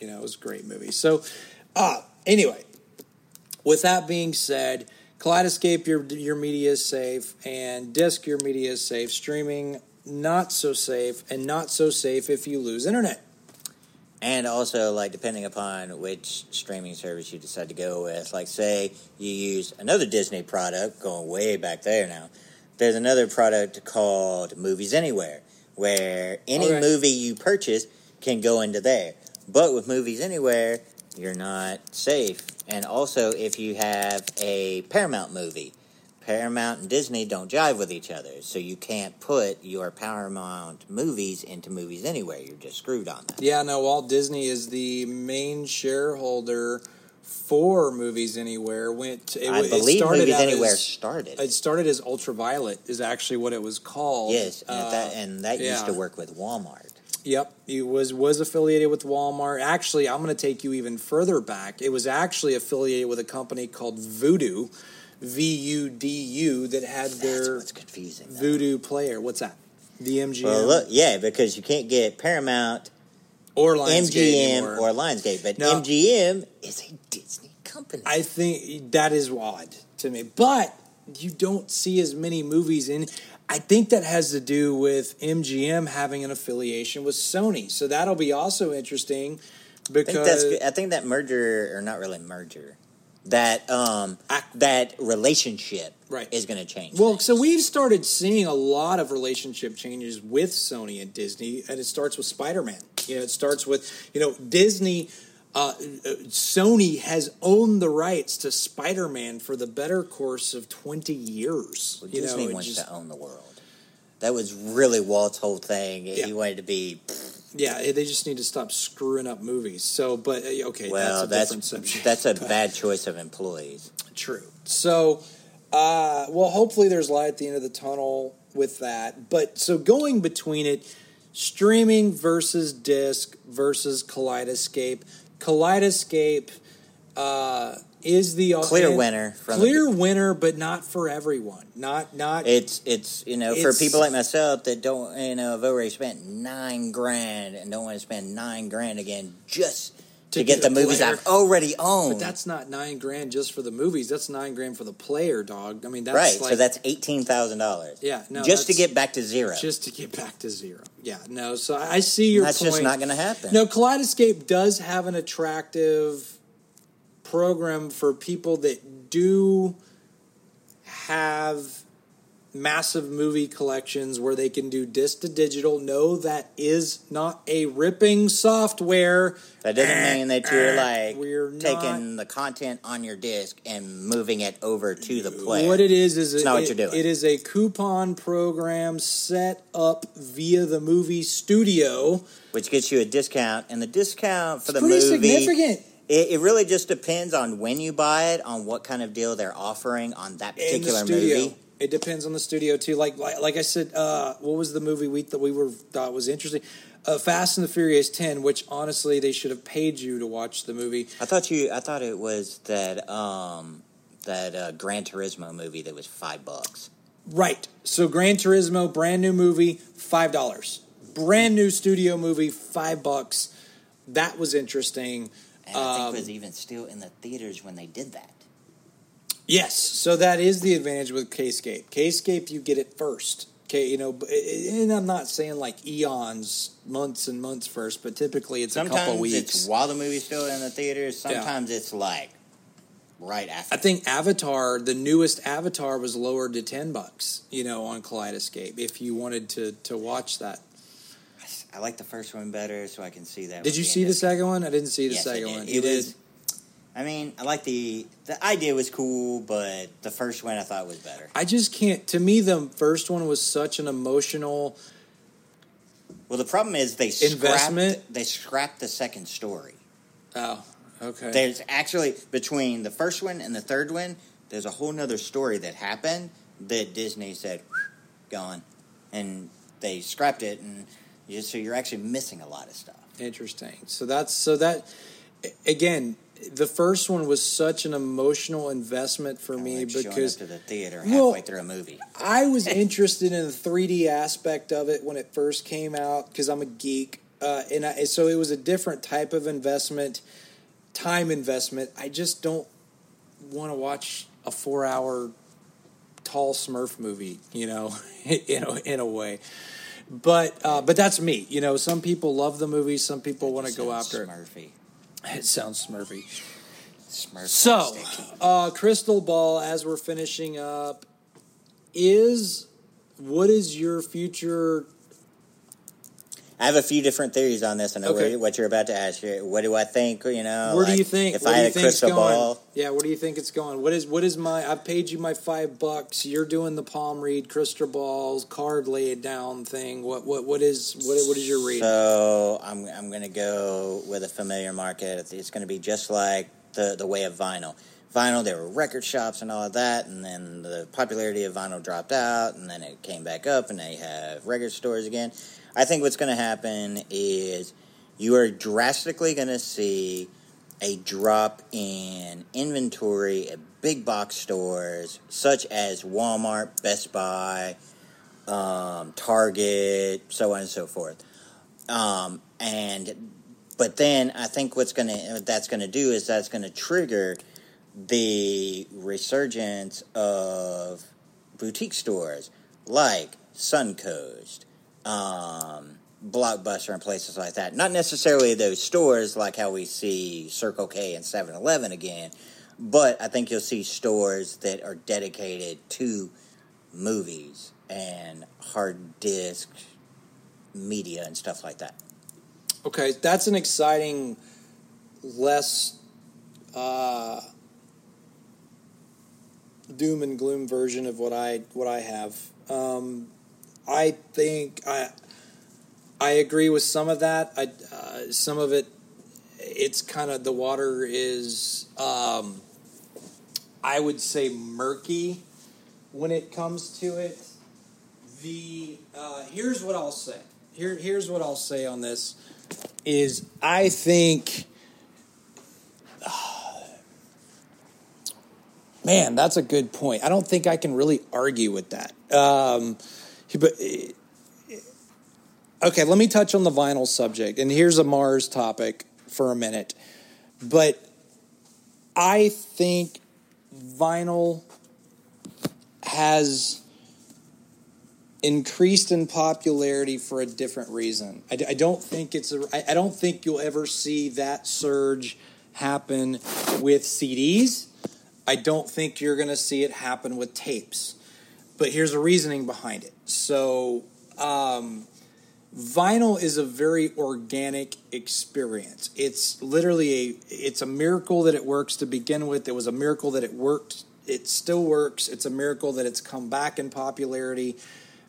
you know, it was a great movie. So, uh anyway, with that being said, Kaleidoscape, your your media is safe, and Disc, your media is safe. Streaming, not so safe, and not so safe if you lose internet.
and also, like, depending upon which streaming service you decide to go with, like, say you use another Disney product, going way back there now. There's another product called Movies Anywhere, where any
Okay.
movie you purchase can go into there. But with Movies Anywhere, you're not safe. And also, if you have a Paramount movie, Paramount and Disney don't jive with each other, so you can't put your Paramount movies into Movies Anywhere. You're just screwed on that.
Yeah, no, Walt Disney is the main shareholder for Movies Anywhere. Went it,
I
it
believe
started
Movies Anywhere
as-
started.
It started as Ultraviolet, is actually what it was called.
yes, and
Uh,
that and that used to work with Walmart.
Yep, it was was affiliated with Walmart. Actually, I'm going to take you even further back. It was actually affiliated with a company called Vudu, V U D U, that had
That's
their
what's confusing.
Vudu player. What's that? The MGM
Well, look, yeah, because you can't get Paramount,
or Lionsgate
MGM,
anymore.
or Lionsgate, but
No.
MGM is a Disney company.
I think that is odd to me. But you don't see as many movies in. I think that has to do with MGM having an affiliation with Sony. So that'll be also interesting
I think
because.
I think that merger, or not really merger, that um that relationship
Right.
is going to change.
Well,
things.
so we've started seeing a lot of relationship changes with Sony and Disney, and it starts with Spider Man. You know, it starts with you know Disney. Uh, Sony has owned the rights to Spider Man for the better course of twenty years.
Well,
you
Disney
know,
wants
just-
to own the world. That was really Walt's whole thing.
Yeah.
He wanted to be
yeah, they just need to stop screwing up movies. So, but uh, okay,
well.
that's a
That's
different subject.
that's a
But-
bad choice of employees.
True. So, uh, well, hopefully there's light at the end of the tunnel with that. But so going between it, streaming versus disc versus Kaleidoscape. Kaleidoscape uh, is the
Clear winner from the-
Clear winner, but not for everyone. Not not.
It's it's you know for people like myself that don't you know have already spent nine grand and don't want to spend nine grand again just to,
To
get,
get
the movies
player.
I've already owned.
but that's not nine grand just for the movies. That's nine grand for the player, dog. I mean, that's
right.
like
so that's eighteen thousand dollars.
Yeah, no,
just to get back to zero.
just to get back to zero. Yeah, no. So I I see your
that's
point.
just not going to happen.
No, Kaleidoscape does have an attractive program for people that do have massive movie collections where they can do disc to digital. No, that is not a ripping software.
That doesn't eh, mean that you're eh, like
We're
taking the content on your disc and moving it over to the player.
What it is is
It's
it,
not what you're doing.
It is a coupon program set up via the movie studio.
which gets you a discount, and the discount for the
Pretty
movie
significant.
It, it really just depends on when you buy it, on what kind of deal they're offering on that particular movie.
It depends on the studio too. Like like, like I said, uh, what was the movie we that we were thought was interesting? Uh, Fast and the Furious Ten, which honestly they should have paid you to watch the movie.
I thought you. I thought it was that um, that uh, Gran Turismo movie that was five bucks.
Right. So Gran Turismo, brand new movie, five dollars. Brand new studio movie, five bucks. That was interesting.
And I think
Um,
it was even still in the theaters when they did that.
Yes, so that is the advantage with Kscape. Kscape, you get it first. Okay, you know, and I'm not saying like eons, months and months first, but typically it's a couple
Sometimes
weeks.
it's while the movie's still in the theaters.
Yeah.
Sometimes it's like right after.
I think Avatar, the newest Avatar, was lowered to ten bucks. You know, on Kaleidoscape, if you wanted to to watch that.
I like the first one better, so I can see that.
Did you see the second one? I didn't see the
Yes,
second one.
It was-
did?
I mean, I like the the idea was cool, but the first one I thought was better.
I just can't. To me, the first one was such an emotional.
Well, the problem is they
Investment?
scrapped they scrapped the second story.
Oh, okay.
There's actually between the first one and the third one, there's a whole nother story that happened that Disney said gone, and they scrapped it, and you, so you're actually missing a lot of stuff.
Interesting. So that's so that again, the first one was such an emotional investment for
Kinda
me
like
because
to the theater
Well,
halfway through a movie.
I was interested in the 3D aspect of it when it first came out because I'm a geek, uh, and I, so it was a different type of investment, time investment. I just don't want to watch a four-hour tall Smurf movie, you know, in a, in a way. But uh, but that's me. You know, some people love the movie, some people want to go after.
Smurfy.
It sounds Smurfy.
Smurf.
So, uh, crystal ball. As we're finishing up, is what is your future?
I have a few different theories on this. I know
Okay.
what you're about to ask. You. What do I think? You know,
Where do
like,
you think?
if I had
you
a crystal
going?
ball?
Yeah, where do you think it's going? What is what is my? I've paid you my five bucks. You're doing the palm read, crystal balls, card laid down thing. What what what is what what is your read?
So I'm I'm going to go with a familiar market. It's going to be just like the the way of vinyl. Vinyl, there were record shops and all of that, and then the popularity of vinyl dropped out, and then it came back up, and they have record stores again. I think what's going to happen is you are drastically going to see a drop in inventory at big box stores such as Walmart, Best Buy, um, Target, so on and so forth. Um, and but then I think what's going to that's going to do is that's going to trigger the resurgence of boutique stores like Suncoast, um, Blockbuster, and places like that. Not necessarily those stores like how we see Circle K and 7 Eleven again, but I think you'll see stores that are dedicated to movies and hard disk media and stuff like that.
Okay, that's an exciting, less uh, doom and gloom version of what I what I have. Um, I think I I agree with some of that. I uh, some of it, it's kind of the water is um, I would say murky when it comes to it. The uh, here's what I'll say. Here here's what I'll say on this is I think man, that's a good point. I don't think I can really argue with that. Um, but eh, eh, okay, let me touch on the vinyl subject, and here's a Mars topic for a minute. But I think vinyl has increased in popularity for a different reason. I, I don't think it's a. I, I don't think you'll ever see that surge happen with CDs. I don't think you're going to see it happen with tapes. But here's the reasoning behind it. So, um, vinyl is a very organic experience. It's literally a it's a miracle that it works to begin with. It was a miracle that it worked. It still works. It's a miracle that it's come back in popularity.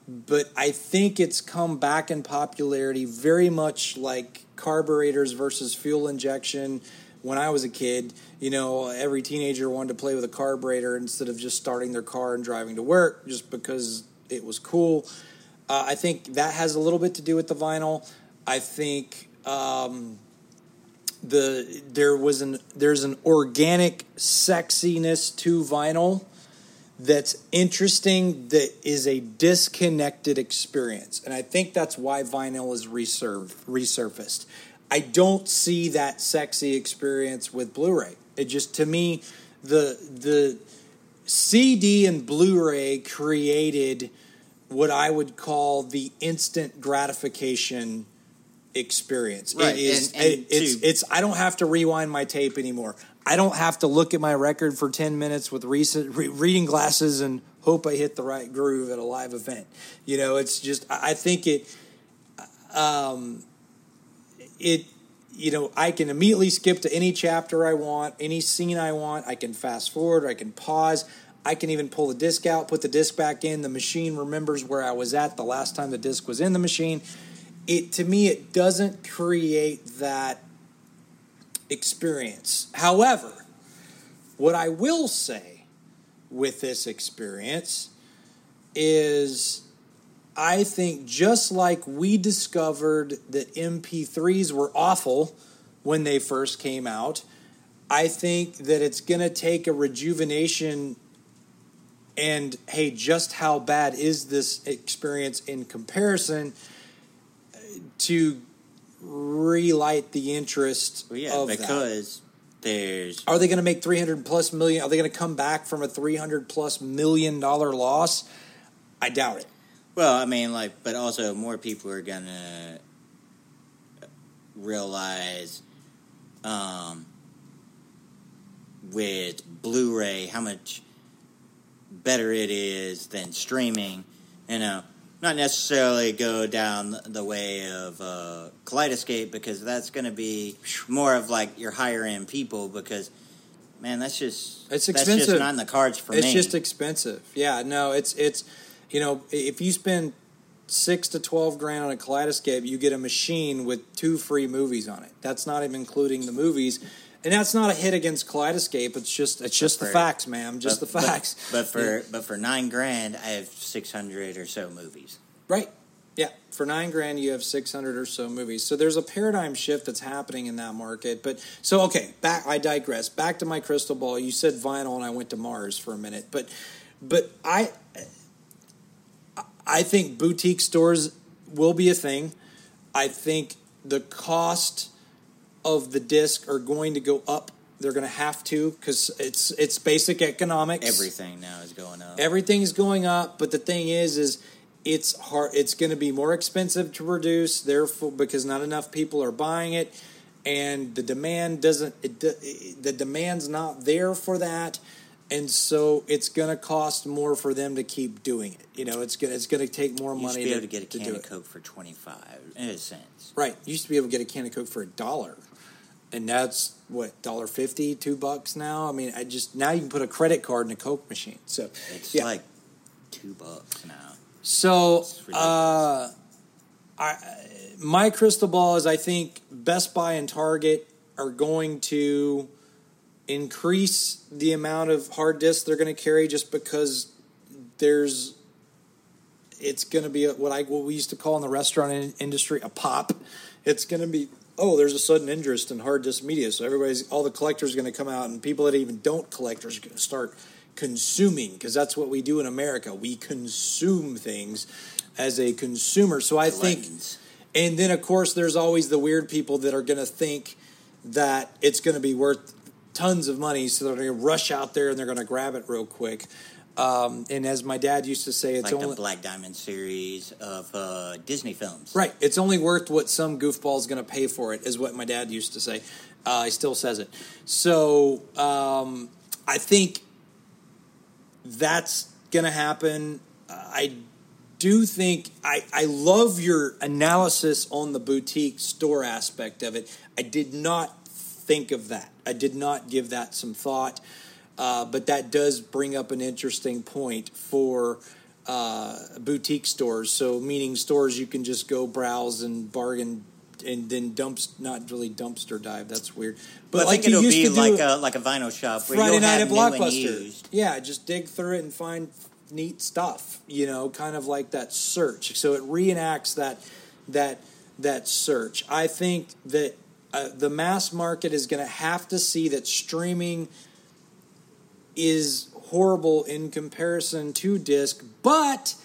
But I think it's come back in popularity very much like carburetors versus fuel injection. When I was a kid, you know, every teenager wanted to play with a carburetor instead of just starting their car and driving to work just because it was cool. Uh, I think that has a little bit to do with the vinyl. I think um, the there was an there's an organic sexiness to vinyl that's interesting that is a disconnected experience. And I think that's why vinyl is resurf- resurfaced. I don't see that sexy experience with Blu-ray. It just to me the the CD and Blu-ray created what I would call the instant gratification experience.
Right,
It is
and- and
it- it's it's I don't have to rewind my tape anymore. I don't have to look at my record for 10 minutes with recent re- reading glasses and hope I hit the right groove at a live event. You know, it's just I I think it um it you know, I can immediately skip to any chapter I want, any scene I want. I can fast forward, I can pause. I can even pull the disc out, put the disc back in. The machine remembers where I was at the last time the disc was in the machine. It to me it doesn't create that experience. However, what I will say with this experience is I think just like we discovered that MP3s were awful when they first came out, I think that it's going to take a rejuvenation and hey, just how bad is this experience in comparison to relight the interest
Well, yeah,
of that.
because there's
Are they going to make 300 plus million? Are they going to come back from a 300 plus million dollar loss? I doubt it.
Well, I mean, like, but also more people are gonna realize, um, with Blu-ray how much better it is than streaming. You know, not necessarily go down the way of uh, Kaleidoscape because that's going to be more of like your higher end people because. Man, that's just
It's
that's
expensive.
just not in the cards for
it's
me.
just expensive. Yeah, no, it's it's you know if you spend six to twelve grand on a Kaleidoscape, you get a machine with two free movies on it. That's not even including the movies, and that's not a hit against Kaleidoscape. It's just it's just the
for-
facts, ma'am. Just
But-
the facts.
But, but for but for nine grand, I have six hundred or so movies.
Right. Yeah. For nine grand, you have 600 or so movies. So there's a paradigm shift that's happening in that market. But so, okay, back, I digress. Back to my crystal ball. You said vinyl and I went to Mars for a minute. But, but I, I think boutique stores will be a thing. I think the cost of the disc are going to go up. They're going to have to because it's it's basic economics.
Everything now is going up.
Everything's going up, but the thing is, is it's hard. It's going to be more expensive to produce, therefore, because not enough people are buying it, and the demand doesn't. It, the demand's not there for that, and so it's going to cost more for them to keep doing it. You know, it's going it's going to take more
you used
money
to be able to get a can of
it.
Coke for twenty five a.
Right, you used to be able to get a can of Coke for a dollar, and that's what dollar fifty, two bucks now. I mean, I just now you can put a credit card in a Coke machine. So
It's
yeah.
like two bucks now.
So, uh, I, my crystal ball is I think Best Buy and Target are going to increase the amount of hard disks they're going to carry just because there's it's going to be a, what I what we used to call in the restaurant in- industry a pop. It's going to be oh, there's a sudden interest in hard disk media, so everybody's all the collectors are going to come out, and people that even don't collectors are going to start consuming because that's what we do in America. We consume things as a consumer. So I think, and then of course there's always the weird people that are going to think that it's going to be worth tons of money, so they're going to rush out there and they're going to grab it real quick. Um, and as my dad used to say, it's
like
only
the Black Diamond series of uh, Disney films.
Right. It's only worth what some goofball is going to pay for it, is what my dad used to say. Uh, he still says it. So um, I think that's going to happen. I do think I, I love your analysis on the boutique store aspect of it. I did not think of that. I did not give that some thought. Uh, but that does bring up an interesting point for uh, boutique stores. So, meaning stores you can just go browse and bargain and then dumps, not really dumpster dive. That's weird. But
I
like
think
you
it'll
used
be
to do
like a like a vinyl shop where
Friday night
have
at Blockbuster. Yeah, just dig through it and find neat stuff. You know, kind of like that search. So it reenacts that that that search. I think that uh, the mass market is going to have to see that streaming is horrible in comparison to disc, but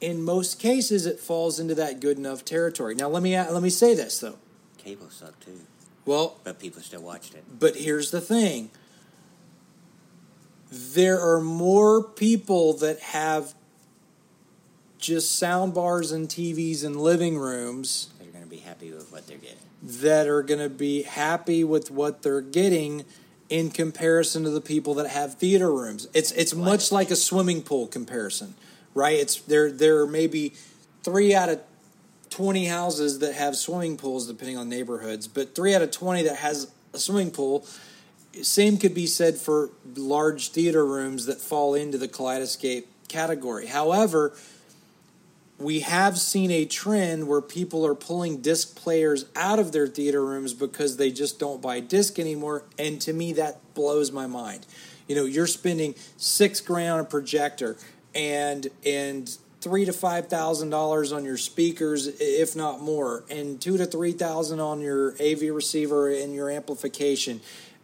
in most cases it falls into that good enough territory. Now let me let me say this though.
Cable sucked too,
Well,
but people still watched it.
but here's the thing. There are more people that have just sound bars and TVs in living rooms
They're going to be happy with what they're getting.
That are going to be happy with what they're getting in comparison to the people that have theater rooms. It's it's much like a swimming pool comparison, right? It's there there are maybe 3 out of 20 houses that have swimming pools depending on neighborhoods, but 3 out of 20 that has a swimming pool same could be said for large theater rooms that fall into the Kaleidoscape category. However, we have seen a trend where people are pulling disc players out of their theater rooms because they just don't buy disc anymore and to me that blows my mind. You know you're spending six grand on a projector and and three to five thousand dollars on your speakers if not more and two to three thousand on your av receiver and your amplification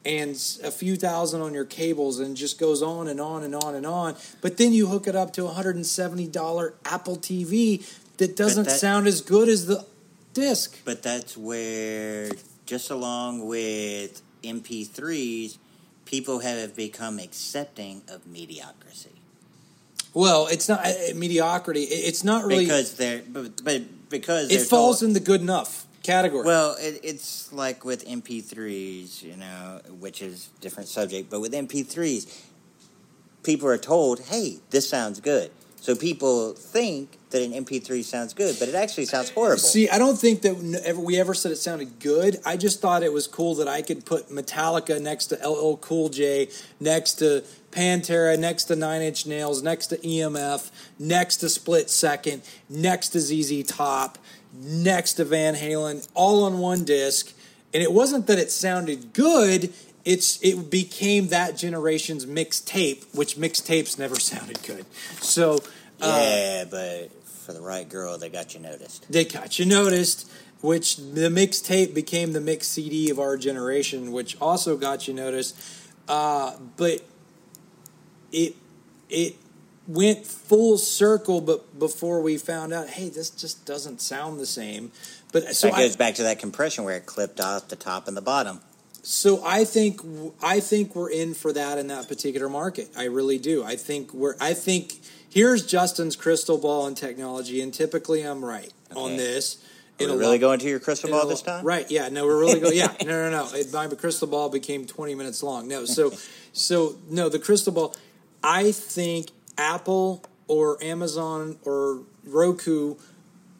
and a few thousand on your cables and just goes on and on and on and on. But then you hook it up to a $170 apple tv that doesn't
that-
sound as good as the disc.
But that's where, just along with MP3s, people have become accepting of mediocrity.
Well it's not uh, mediocrity it's not really
because they're but, but because
it falls
told-
in the good enough category
Well, it, it's like with MP3s, you know, which is a different subject. But with MP3s, people are told, "Hey, this sounds good." So people think that an MP3 sounds good, but it actually sounds horrible.
See, I don't think that ever we ever said it sounded good. I just thought it was cool that I could put Metallica next to LL Cool J, next to Pantera, next to Nine Inch Nails, next to EMF, next to Split Second, next to ZZ Top, next to Van Halen, all on one disc. And it wasn't that it sounded good. It's it became that generation's mixtape, which mixtapes never sounded good. So uh,
yeah, but for the right girl, they got you noticed.
they got you noticed, which the mixtape became the mix CD of our generation, which also got you noticed. Uh, but it it went full circle, but before we found out, hey, this just doesn't sound the same. But so
that
I,
goes back to that compression where it clipped off the top and the bottom.
so I think I think we're in for that in that particular market. I really do. I think we're. I think here's Justin's crystal ball and technology, and typically I'm right on this.
Are we really going to your crystal ball this time?
Right? Yeah. No, we're really going. Yeah. No, no, no. It, my crystal ball became 20 minutes long. No. So, so no. The crystal ball. I think Apple or Amazon or Roku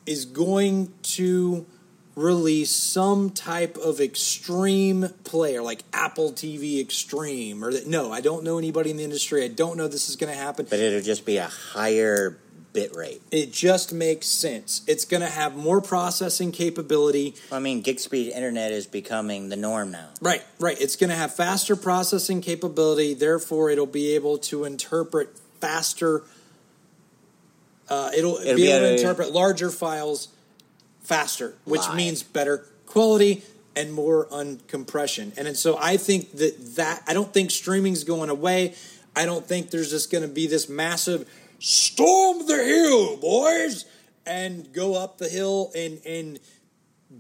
is going to release some type of extreme player like Apple TV Extreme or that no I don't know anybody in the industry I don't know this is going to happen
But it'll just be a higher bit rate.
it just makes sense it's going to have more processing capability
I mean, gig speed internet is becoming the norm now.
Right, right. It's going to have faster processing capability. Therefore, it'll be able to interpret faster. Uh, it'll,
It'll
be
be
able to interpret larger files faster, which
Live.
means better quality and more uncompression. And, and so I think that that I don't think streaming's going away. I don't think there's just going to be this massive storm the hill, boys, and go up the hill and and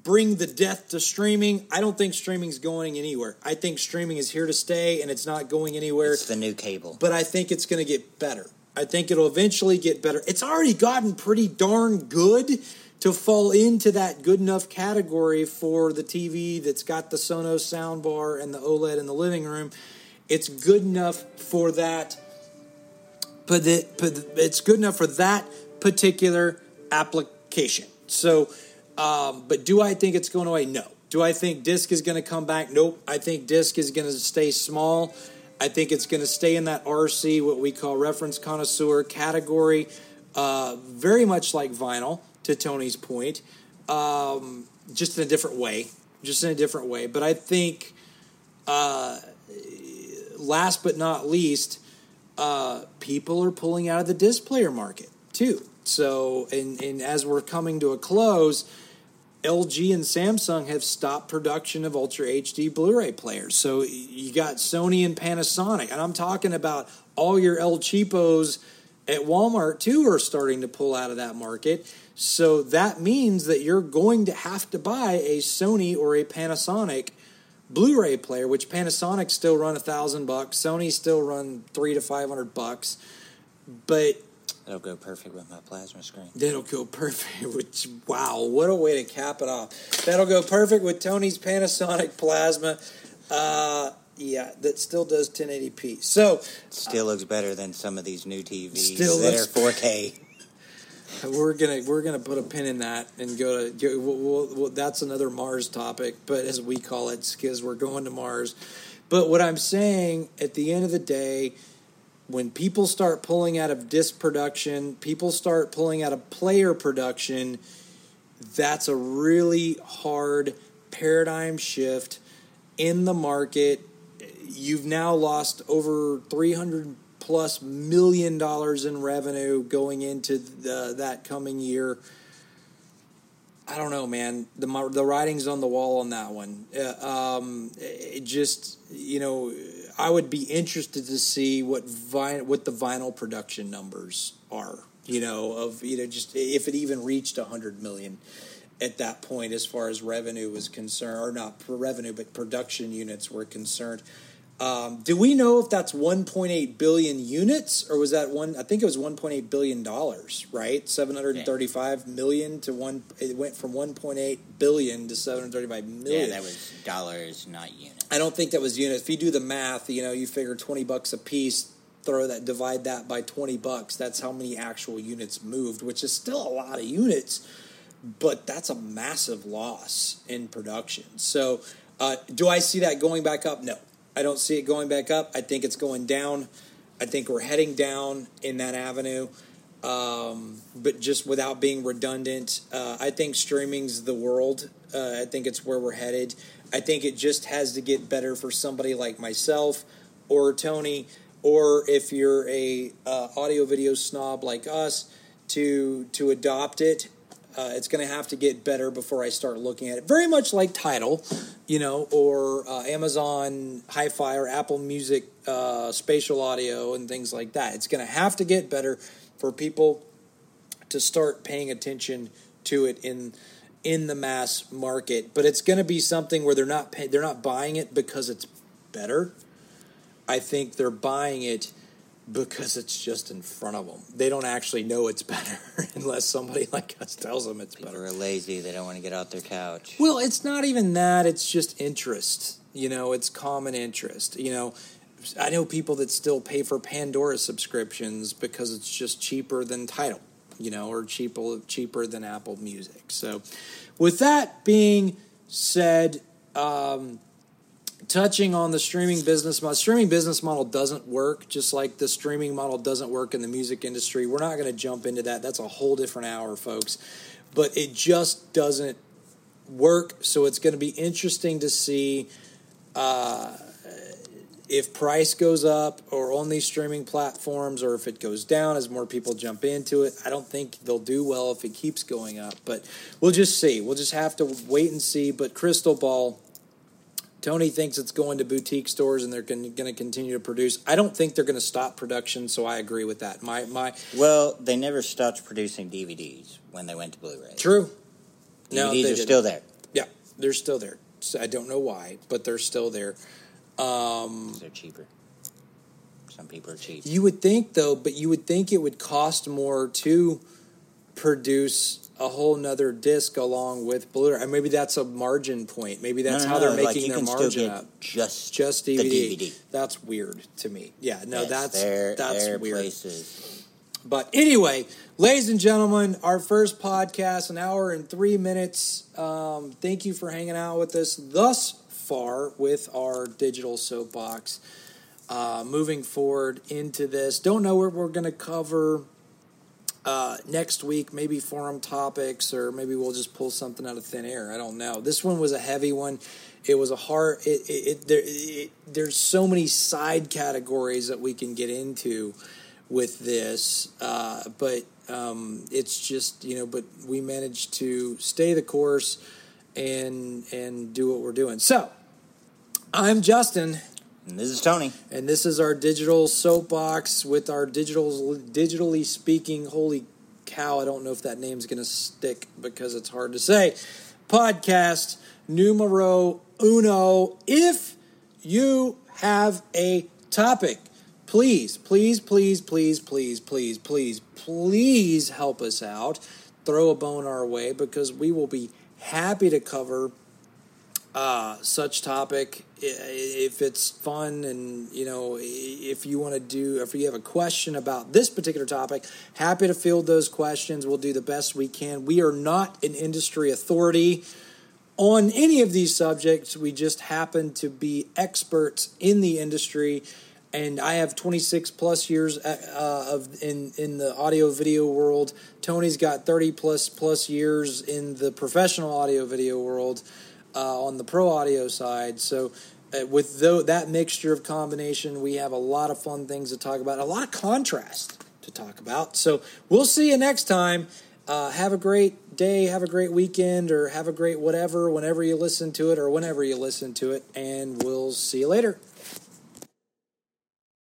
bring the death to streaming. I don't think streaming's going anywhere. I think streaming is here to stay and it's not going anywhere.
It's the new cable.
But I think it's going to get better. I think it'll eventually get better. It's already gotten pretty darn good to fall into that good enough category for the TV that's got the Sonos soundbar and the OLED in the living room. It's good enough for that. But it, but it's good enough for that particular application. So, um, but do I think it's going away? No. Do I think disc is going to come back? Nope. I think disc is going to stay small. I think it's going to stay in that RC, what we call reference connoisseur category, uh, very much like vinyl. To Tony's point, um, just in a different way, just in a different way. But I think, uh, last but not least, uh, people are pulling out of the disc player market too. So, and, and as we're coming to a close, LG and Samsung have stopped production of Ultra HD Blu-ray players. So you got Sony and Panasonic, and I'm talking about all your El Cheapos at Walmart too are starting to pull out of that market. So that means that you're going to have to buy a Sony or a Panasonic Blu-ray player, which Panasonic still run a thousand bucks, Sony still run three to five hundred bucks, but
That'll go perfect with my plasma screen.
That'll go perfect. Which wow, what a way to cap it off. That'll go perfect with Tony's Panasonic Plasma. Uh, yeah, that still does 1080p. So
still looks better than some of these new TVs
Still
that
looks-
are 4K.
we're gonna we're gonna put a pin in that and go to go, we'll, we'll, we'll, that's another Mars topic, but as we call it, because we're going to Mars. But what I'm saying at the end of the day, when people start pulling out of disc production, people start pulling out of player production, that's a really hard paradigm shift in the market. You've now lost over 300 plus million dollars in revenue going into the, that coming year. I don't know, man. The the writing's on the wall on that one. Uh, um, it just you know, I would be interested to see what vin- what the vinyl production numbers are. You know, of you know, just if it even reached hundred million at that point, as far as revenue was concerned, or not revenue, but production units were concerned. Um, do we know if that's 1.8 billion units or was that one? I think it was 1.8 billion dollars, right? 735 million to one. It went from 1.8 billion to 735 million.
Yeah, that was dollars, not units.
I don't think that was units. If you do the math, you know, you figure 20 bucks a piece, throw that, divide that by 20 bucks. That's how many actual units moved, which is still a lot of units, but that's a massive loss in production. So, uh, do I see that going back up? No, I don't see it going back up. I think it's going down. I think we're heading down in that avenue. Um, but just without being redundant, uh, I think streaming's the world. Uh, I think it's where we're headed. I think it just has to get better for somebody like myself or Tony, or if you're a uh, audio video snob like us, to to adopt it. Uh, it's going to have to get better before I start looking at it. Very much like Tidal, you know, or uh, Amazon Hi-Fi or Apple Music uh, spatial audio and things like that. It's going to have to get better for people to start paying attention to it in in the mass market. But it's going to be something where they're not pay, they're not buying it because it's better. I think they're buying it because it's just in front of them. They don't actually know it's better unless somebody like us tells them it's
People
better.
are lazy. They don't want to get off their couch.
Well, it's not even that. It's just interest. You know, it's common interest. You know, I know people that still pay for Pandora subscriptions because it's just cheaper than Tidal, you know, or cheaper cheaper than Apple Music. So, with that being said, um, touching on the streaming business model, streaming business model doesn't work just like the streaming model doesn't work in the music industry. We're not going to jump into that. That's a whole different hour, folks. But it just doesn't work. So it's going to be interesting to see uh, if price goes up or on these streaming platforms or if it goes down as more people jump into it. I don't think they'll do well if it keeps going up, but we'll just see. We'll just have to wait and see. But crystal ball. Tony thinks it's going to boutique stores and they're going to continue to produce. I don't think they're going to stop production, so I agree with that. My my
Well, they never stopped producing DVDs when they went to Blu-ray.
true.
DVDs
No,
are
didn't.
still there.
Yeah, they're still there. So I don't know why, but they're still there. Um,
They're cheaper. Some people are cheap.
You would think though, but you would think it would cost more to produce a whole nother disc along with Blu-ray. And Maybe that's a margin point. Maybe that's
No, no,
how they're
like,
making
you
their margin
get
up.
Just
Just DVD.
DVD.
That's weird to me. Yeah, no,
Yes,
that's that's weird.
places.
But anyway, ladies and gentlemen, our first podcast, an hour and three minutes. Um, thank you for hanging out with us thus far with our digital soapbox. Uh, moving forward into this, don't know what we're going to cover uh, next week. Maybe forum topics, or maybe we'll just pull something out of thin air. I don't know. This one was a heavy one. It was a hard. It, it, it, there, it, there's so many side categories that we can get into with this, uh, but Um, it's just you know, but we managed to stay the course and and do what we're doing. So, I'm Justin.
And this is Tony.
And this is our digital soapbox with our digital digitally speaking. Holy cow! I don't know if that name's going to stick because it's hard to say. Podcast numero uno. If you have a topic, please, please, please, please, please, please, please, please help us out. Throw a bone our way because we will be happy to cover uh, such topic if it's fun and you know if you want to do if you have a question about this particular topic happy to field those questions. We'll do the best we can. We are not an industry authority on any of these subjects. We just happen to be experts in the industry. And I have 26 plus years uh, of in in the audio video world. Tony's got 30 plus plus years in the professional audio video world uh, on the pro audio side. So, uh, with that mixture of combination, we have a lot of fun things to talk about, a lot of contrast to talk about. So, we'll see you next time. Uh, have a great day, have a great weekend, or have a great whatever whenever you listen to it, or whenever you listen to it, and we'll see you later.